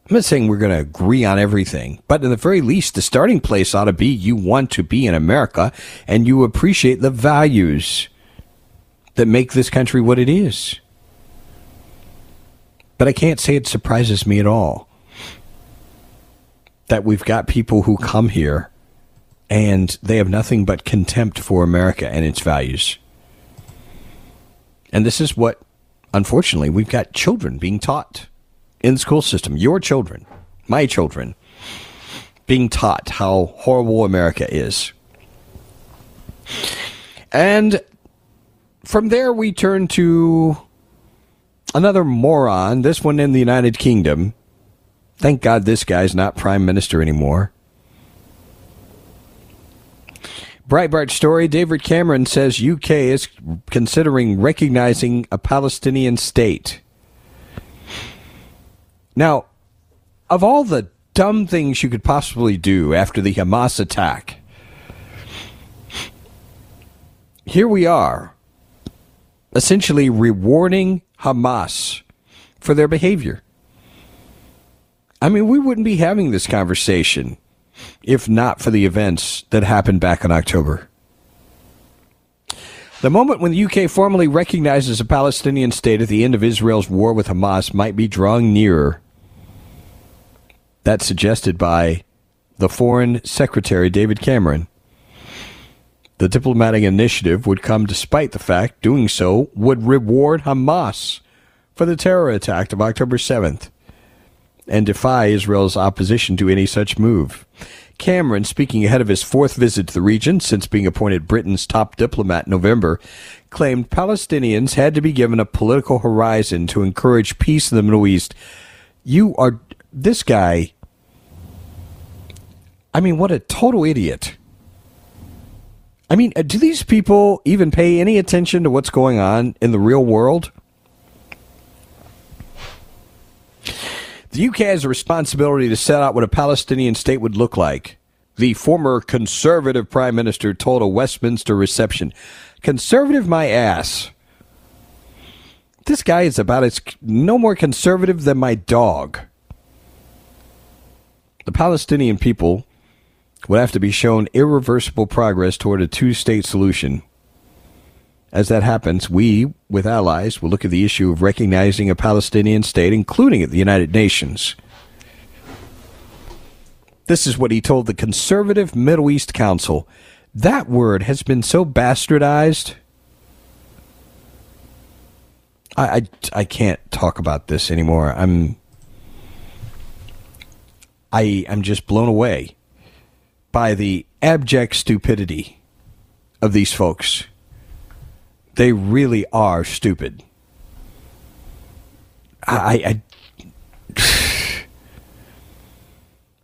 I'm not saying we're going to agree on everything, but in the very least, the starting place ought to be you want to be in America and you appreciate the values that make this country what it is. But I can't say it surprises me at all that we've got people who come here and they have nothing but contempt for America and its values. And this is what, unfortunately, we've got children being taught in the school system. Your children, my children, being taught how horrible America is. And from there, we turn to another moron, this one in the United Kingdom, Thank God this guy's not prime minister anymore. Breitbart story David Cameron says UK is considering recognizing a Palestinian state. Now, of all the dumb things you could possibly do after the Hamas attack, here we are, essentially rewarding Hamas for their behavior. I mean, we wouldn't be having this conversation if not for the events that happened back in October. The moment when the UK formally recognizes a Palestinian state at the end of Israel's war with Hamas might be drawing nearer. That's suggested by the Foreign Secretary David Cameron. The diplomatic initiative would come despite the fact doing so would reward Hamas for the terror attack of October 7th and defy Israel's opposition to any such move. Cameron, speaking ahead of his fourth visit to the region since being appointed Britain's top diplomat in November, claimed Palestinians had to be given a political horizon to encourage peace in the Middle East. You are this guy. I mean, what a total idiot. I mean, uh, do these people even pay any attention to what's going on in the real world? The UK has a responsibility to set out what a Palestinian state would look like. The former conservative prime minister told a Westminster reception. Conservative my ass. This guy is about as no more conservative than my dog. The Palestinian people would have to be shown irreversible progress toward a two state solution. As that happens, we, with allies, will look at the issue of recognizing a Palestinian state, including at the United Nations. This is what he told the Conservative Middle East Council. That word has been so bastardized. I, I, I can't talk about this anymore. I'm I am just blown away by the abject stupidity of these folks. They really are stupid. I, I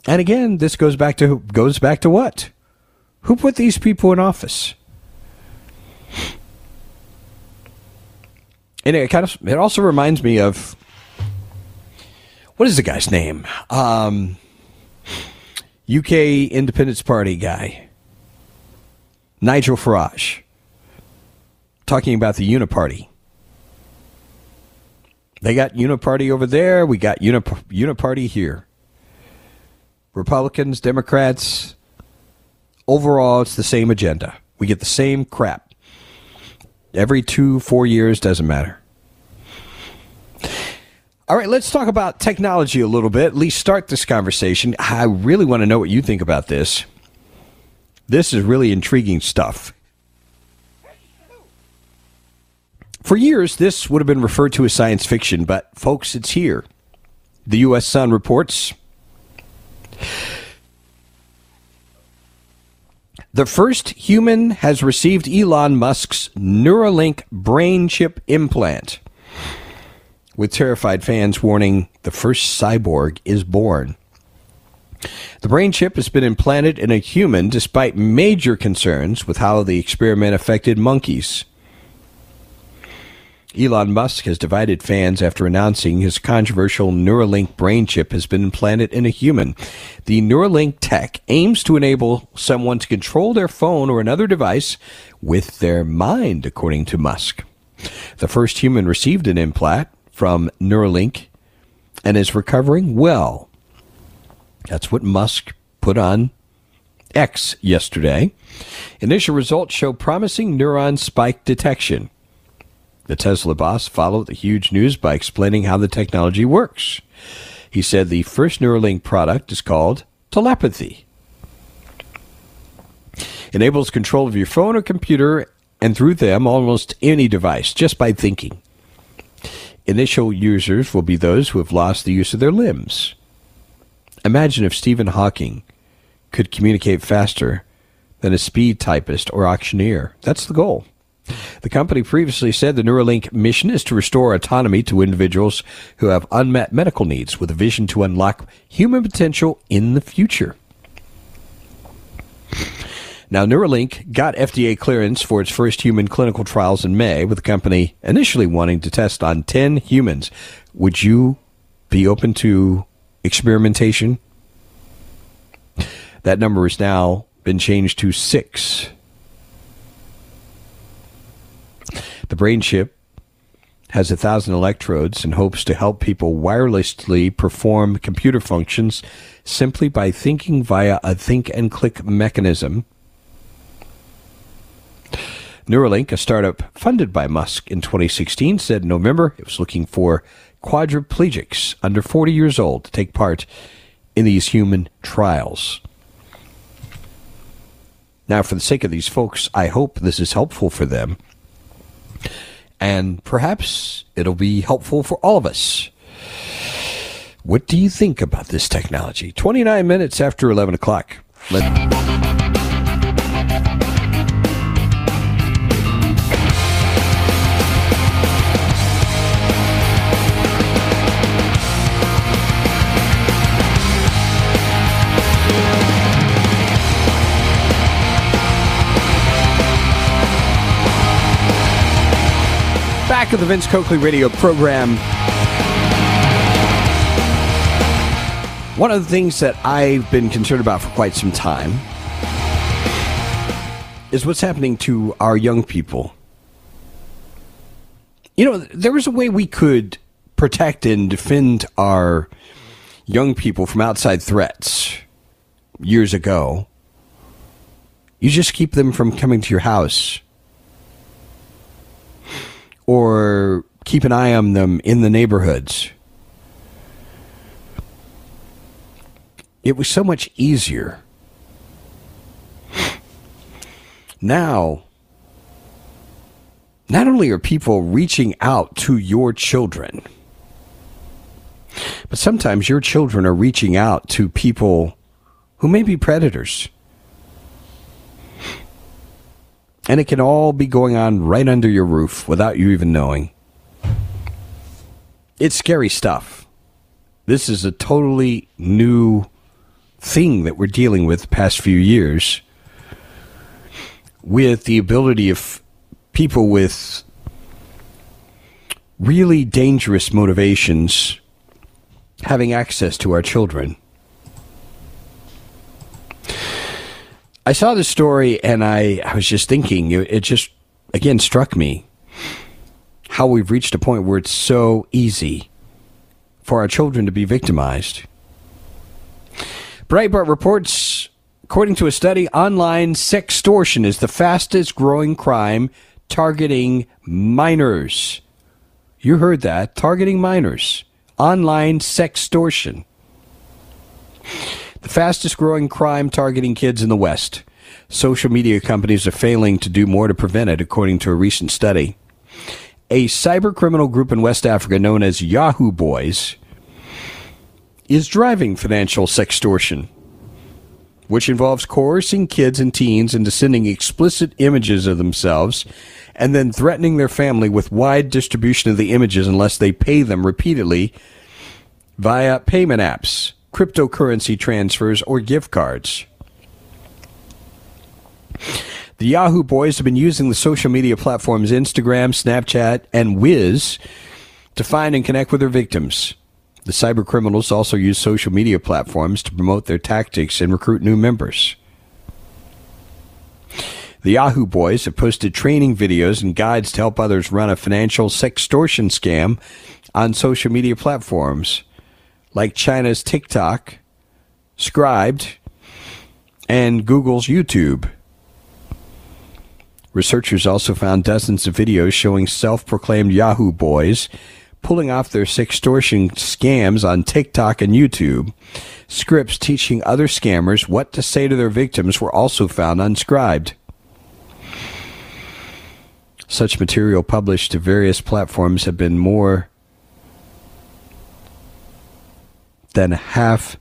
and again, this goes back to goes back to what? Who put these people in office? And it kind of it also reminds me of what is the guy's name? Um, UK Independence Party guy. Nigel Farage talking about the Uniparty. They got Uniparty over there. We got Unip- Uniparty here. Republicans, Democrats, overall, it's the same agenda. We get the same crap. Every two, four years, doesn't matter. All right, let's talk about technology a little bit. At least start this conversation. I really want to know what you think about this. This is really intriguing stuff. For years, this would have been referred to as science fiction, but folks, it's here. The U.S. Sun reports the first human has received Elon Musk's Neuralink brain chip implant, with terrified fans warning the first cyborg is born. The brain chip has been implanted in a human despite major concerns with how the experiment affected monkeys. Elon Musk has divided fans after announcing his controversial Neuralink brain chip has been implanted in a human. The Neuralink tech aims to enable someone to control their phone or another device with their mind, according to Musk. The first human received an implant from Neuralink and is recovering well. That's what Musk put on X yesterday. Initial results show promising neuron spike detection. The Tesla boss followed the huge news by explaining how the technology works. He said the first Neuralink product is called telepathy. Enables control of your phone or computer and through them almost any device just by thinking. Initial users will be those who have lost the use of their limbs. Imagine if Stephen Hawking could communicate faster than a speed typist or auctioneer. That's the goal. The company previously said the Neuralink mission is to restore autonomy to individuals who have unmet medical needs with a vision to unlock human potential in the future. Now, Neuralink got FDA clearance for its first human clinical trials in May, with the company initially wanting to test on 10 humans. Would you be open to experimentation? That number has now been changed to six. The brain chip has a thousand electrodes and hopes to help people wirelessly perform computer functions simply by thinking via a think and click mechanism. Neuralink, a startup funded by Musk in 2016, said in November it was looking for quadriplegics under 40 years old to take part in these human trials. Now, for the sake of these folks, I hope this is helpful for them and perhaps it'll be helpful for all of us. What do you think about this technology? 29 minutes after 11 o'clock. Let- back of the Vince Coakley radio program. One of the things that I've been concerned about for quite some time is what's happening to our young people. You know, there was a way we could protect and defend our young people from outside threats years ago. You just keep them from coming to your house or keep an eye on them in the neighborhoods. It was so much easier. Now, not only are people reaching out to your children, but sometimes your children are reaching out to people who may be predators. And it can all be going on right under your roof without you even knowing. It's scary stuff. This is a totally new thing that we're dealing with the past few years with the ability of people with really dangerous motivations having access to our children. I saw this story and I, I was just thinking, it, it just, again, struck me how we've reached a point where it's so easy for our children to be victimized. Breitbart reports, according to a study, online sextortion is the fastest growing crime targeting minors. You heard that, targeting minors. Online sextortion. The fastest growing crime targeting kids in the West. Social media companies are failing to do more to prevent it, according to a recent study. A cyber criminal group in West Africa known as Yahoo Boys is driving financial sextortion, which involves coercing kids and teens into sending explicit images of themselves and then threatening their family with wide distribution of the images unless they pay them repeatedly via payment apps, cryptocurrency transfers, or gift cards. The Yahoo Boys have been using the social media platforms Instagram, Snapchat, and Wizz to find and connect with their victims. The cyber criminals also use social media platforms to promote their tactics and recruit new members. The Yahoo Boys have posted training videos and guides to help others run a financial sextortion scam on social media platforms like China's TikTok, Scribd, and Google's YouTube. Researchers also found dozens of videos showing self proclaimed Yahoo Boys pulling off their sextortion scams on TikTok and YouTube. Scripts teaching other scammers what to say to their victims were also found on Scribd. Such material published to various platforms have been more than half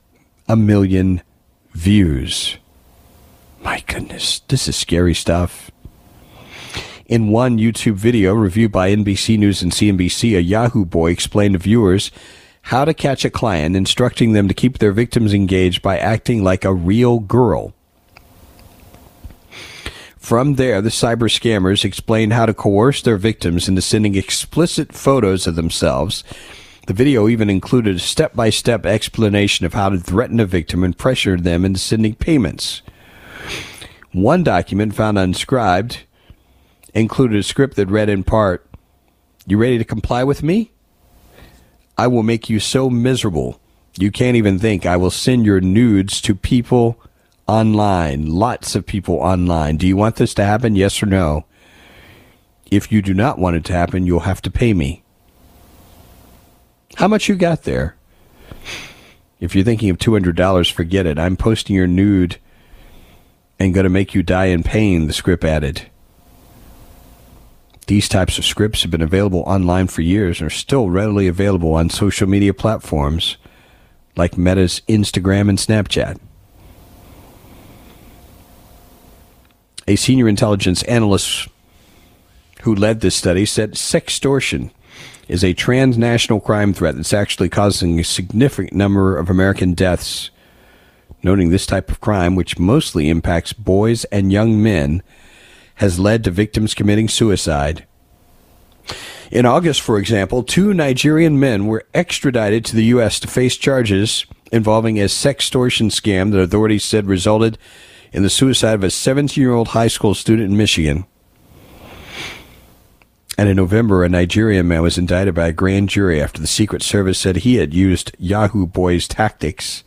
a million views. My goodness, this is scary stuff. In one YouTube video reviewed by NBC News and CNBC, a Yahoo boy explained to viewers how to catch a client, instructing them to keep their victims engaged by acting like a real girl. From there, the cyber scammers explained how to coerce their victims into sending explicit photos of themselves. The video even included a step by step explanation of how to threaten a victim and pressure them into sending payments. One document found on Scribd included a script that read in part You ready to comply with me? I will make you so miserable you can't even think. I will send your nudes to people online, lots of people online. Do you want this to happen? Yes or no? If you do not want it to happen, you'll have to pay me. How much you got there? If you're thinking of $200, forget it. I'm posting your nude and going to make you die in pain, the script added. These types of scripts have been available online for years and are still readily available on social media platforms like Meta's Instagram and Snapchat. A senior intelligence analyst who led this study said sextortion is a transnational crime threat that's actually causing a significant number of American deaths. Noting this type of crime, which mostly impacts boys and young men, has led to victims committing suicide. In August, for example, two Nigerian men were extradited to the U.S. to face charges involving a sextortion scam that authorities said resulted in the suicide of a 17 year old high school student in Michigan. And in November, a Nigerian man was indicted by a grand jury after the Secret Service said he had used Yahoo Boys tactics,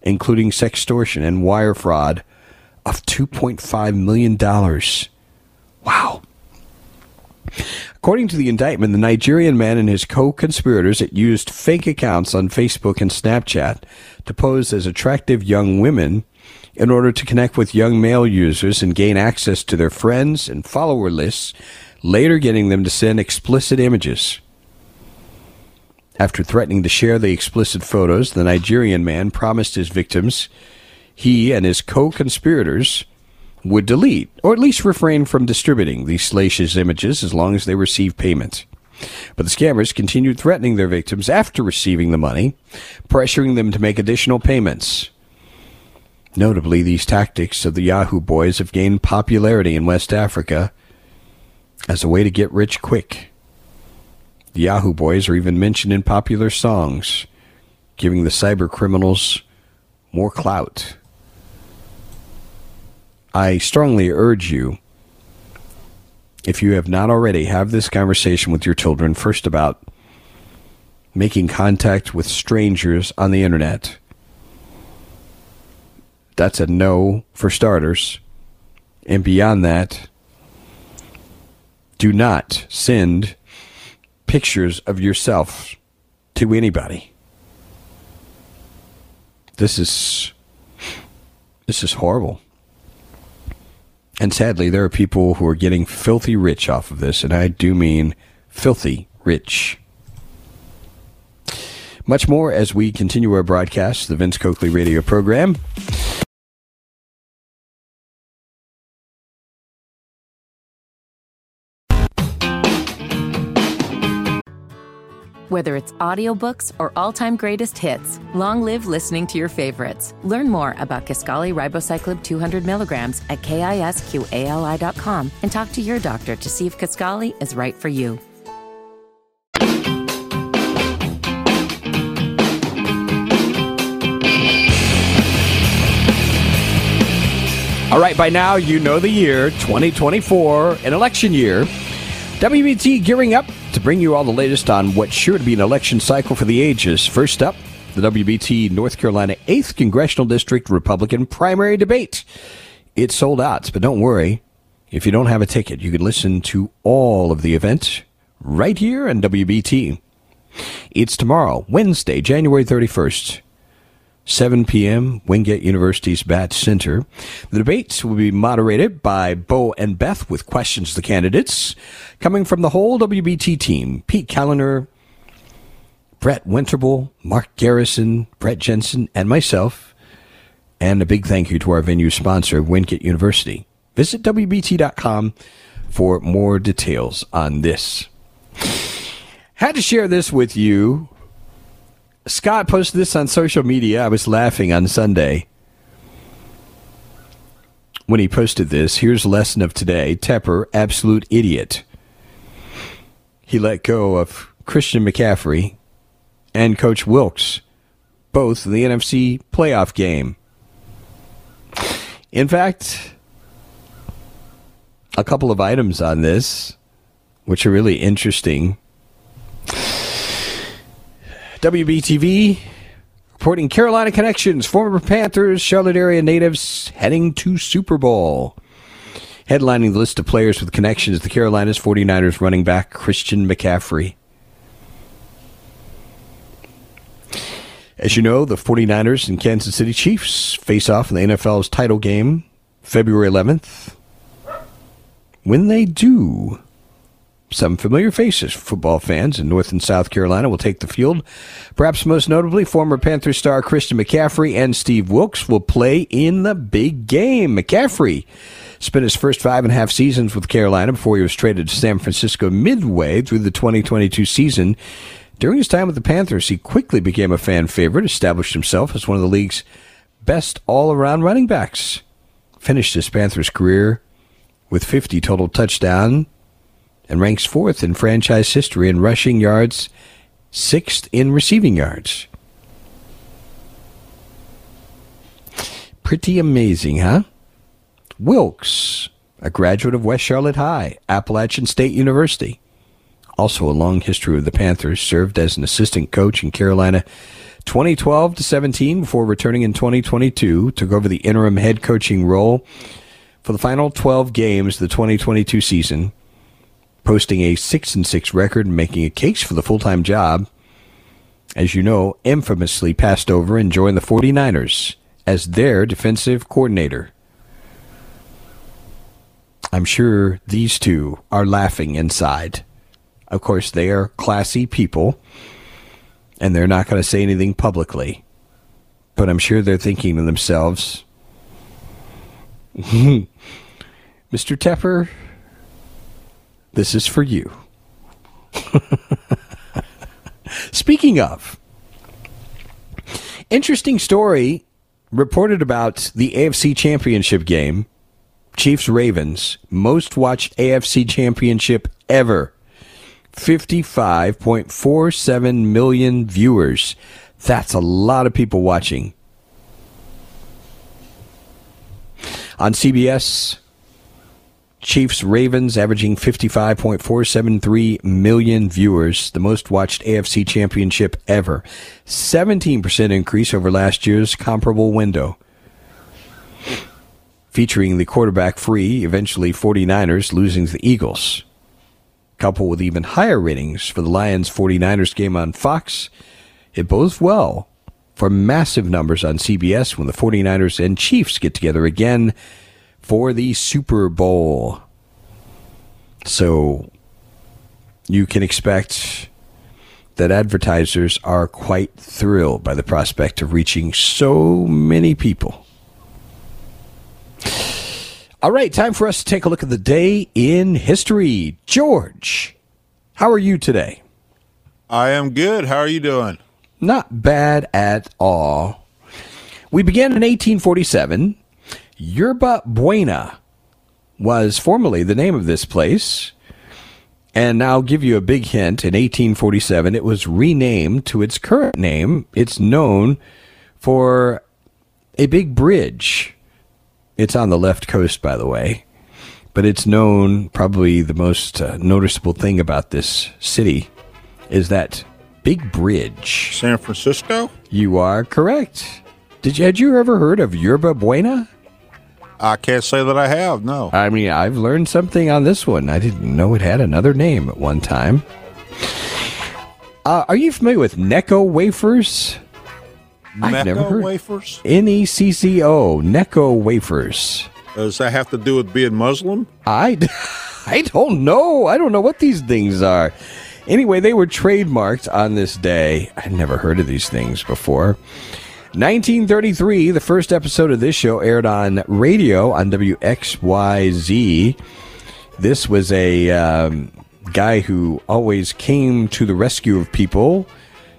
including sextortion and wire fraud, of $2.5 million. Wow. According to the indictment, the Nigerian man and his co conspirators had used fake accounts on Facebook and Snapchat to pose as attractive young women in order to connect with young male users and gain access to their friends and follower lists, later getting them to send explicit images. After threatening to share the explicit photos, the Nigerian man promised his victims he and his co conspirators would delete, or at least refrain from distributing these salacious images as long as they received payment. But the scammers continued threatening their victims after receiving the money, pressuring them to make additional payments. Notably, these tactics of the Yahoo boys have gained popularity in West Africa as a way to get rich quick. The Yahoo boys are even mentioned in popular songs, giving the cyber criminals more clout. I strongly urge you, if you have not already, have this conversation with your children first about making contact with strangers on the internet. That's a no for starters. And beyond that, do not send pictures of yourself to anybody. This is this is horrible. And sadly, there are people who are getting filthy rich off of this, and I do mean filthy rich. Much more as we continue our broadcast, the Vince Coakley radio program. Whether it's audiobooks or all-time greatest hits, long live listening to your favorites. Learn more about Kisqali Ribociclib 200 milligrams at kisqali.com and talk to your doctor to see if Kisqali is right for you. All right, by now you know the year 2024, an election year. WBT gearing up to bring you all the latest on what's sure to be an election cycle for the ages. First up, the WBT North Carolina 8th Congressional District Republican primary debate. It's sold out, but don't worry. If you don't have a ticket, you can listen to all of the events right here on WBT. It's tomorrow, Wednesday, January 31st. 7 p.m., Wingate University's Batch Center. The debates will be moderated by Bo and Beth with questions to the candidates coming from the whole WBT team Pete Kaliner, Brett Winterble, Mark Garrison, Brett Jensen, and myself. And a big thank you to our venue sponsor, Wingate University. Visit WBT.com for more details on this. Had to share this with you Scott posted this on social media. I was laughing on Sunday when he posted this. Here's lesson of today. Tepper, absolute idiot. He let go of Christian McCaffrey and Coach Wilks, both in the NFC playoff game. In fact, a couple of items on this, which are really interesting. WBTV reporting Carolina connections, former Panthers, Charlotte area natives heading to Super Bowl. Headlining the list of players with connections, the Carolinas 49ers running back Christian McCaffrey. As you know, the 49ers and Kansas City Chiefs face off in the NFL's title game February 11th. When they do, some familiar faces, football fans in North and South Carolina, will take the field. Perhaps most notably, former Panther star Christian McCaffrey and Steve Wilks will play in the big game. McCaffrey spent his first five and a half seasons with Carolina before he was traded to San Francisco midway through the 2022 season. During his time with the Panthers, he quickly became a fan favorite, established himself as one of the league's best all around running backs. Finished his Panthers career with 50 total touchdown and ranks fourth in franchise history in rushing yards, sixth in receiving yards. Pretty amazing, huh? Wilks, a graduate of West Charlotte High, Appalachian State University. Also a long history with the Panthers, served as an assistant coach in Carolina 2012 to 17 before returning in 2022, took over the interim head coaching role for the final 12 games of the 2022 season posting a 6 and 6 record and making a case for the full-time job. As you know, infamously passed over and joined the 49ers as their defensive coordinator. I'm sure these two are laughing inside. Of course, they are classy people, and they're not going to say anything publicly. But I'm sure they're thinking to themselves, hmm, Mr. Tepper, this is for you. Speaking of, interesting story reported about the AFC Championship game. Chiefs Ravens, most watched AFC Championship ever. 55.47 million viewers. That's a lot of people watching. On CBS, Chiefs Ravens averaging 55.473 million viewers, the most watched AFC championship ever. 17% increase over last year's comparable window. Featuring the quarterback free, eventually 49ers losing to the Eagles. Coupled with even higher ratings for the Lions 49ers game on Fox, it bodes well for massive numbers on CBS when the 49ers and Chiefs get together again for the Super Bowl. So you can expect that advertisers are quite thrilled by the prospect of reaching so many people. All right, time for us to take a look at the day in history. George, how are you today? I am good. How are you doing? Not bad at all. We began in 1847 Yerba Buena was formerly the name of this place. And I'll give you a big hint. In 1847, it was renamed to its current name. It's known for a big bridge. It's on the left coast, by the way. But it's known, probably the most uh, noticeable thing about this city is that big bridge. San Francisco? You are correct. Did you, had you ever heard of Yerba Buena? I can't say that I have, no. I mean, I've learned something on this one. I didn't know it had another name at one time. Uh, are you familiar with Necco wafers? Mecca never heard- wafers? N E C C O, Necco wafers. Does that have to do with being Muslim? I, I don't know. I don't know what these things are. Anyway, they were trademarked on this day. I'd never heard of these things before. 1933, the first episode of this show aired on radio on WXYZ. This was a um, guy who always came to the rescue of people.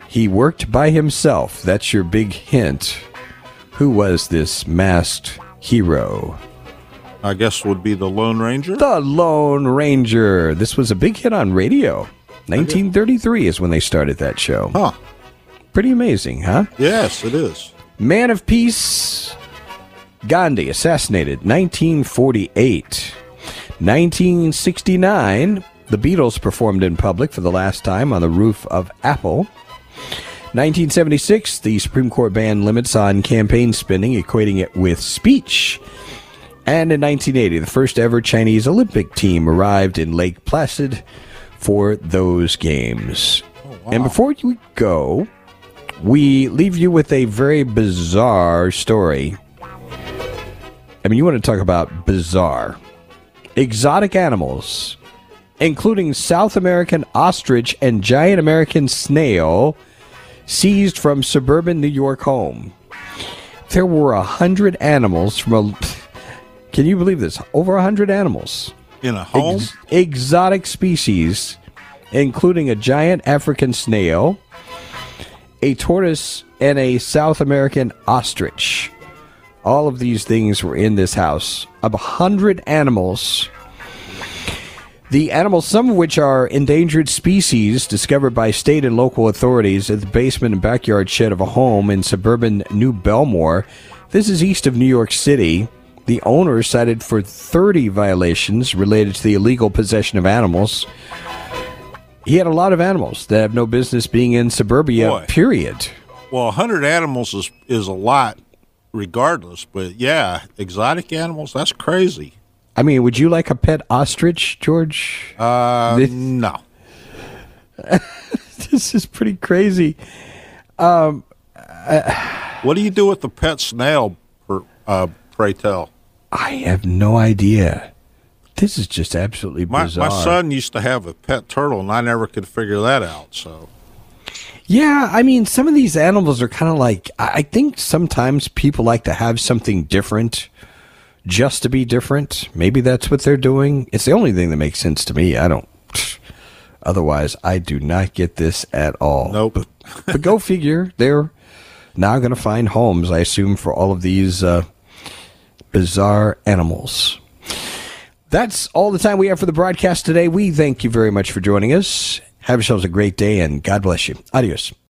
He worked by himself. That's your big hint. Who was this masked hero? I guess would be the Lone Ranger. The Lone Ranger. This was a big hit on radio. 1933 is when they started that show. Huh. Pretty amazing, huh? Yes, it is. Man of Peace, Gandhi, assassinated 1948. 1969, the Beatles performed in public for the last time on the roof of Apple. 1976, the Supreme Court banned limits on campaign spending, equating it with speech. And in 1980, the first ever Chinese Olympic team arrived in Lake Placid for those games. Oh, and before we go, we leave you with a very bizarre story. I mean, you want to talk about bizarre. Exotic animals, including South American ostrich and giant American snail, seized from suburban New York home. There were a hundred animals from a. Can you believe this? Over a hundred animals In a home? ex- exotic species, including a giant African snail, a tortoise, and a South American ostrich. All of these things were in this house. Of a hundred animals. The animals, some of which are endangered species discovered by state and local authorities at the basement and backyard shed of a home in suburban New Bellmore. This is east of New York City. The owner cited for 30 violations related to the illegal possession of animals. He had a lot of animals that have no business being in suburbia, Boy. period. well, 100 animals is, is a lot regardless, but yeah, exotic animals, that's crazy. I mean, would you like a pet ostrich, George? Uh, This- no. this is pretty crazy. What do you do with the pet snail, per, uh, pray tell? I have no idea. This is just absolutely My, bizarre. my son used to have a pet turtle, and I never could figure that out. So, Yeah, I mean, some of these animals are kind of like. I think sometimes people like to have something different just to be different. Maybe that's what they're doing. It's the only thing that makes sense to me. I don't. Otherwise, I do not get this at all. nope. but go figure. They're now going to find homes, I assume, for all of these uh, bizarre animals. That's all the time we have for the broadcast today. We thank you very much for joining us. Have yourselves a great day and God bless you. Adios.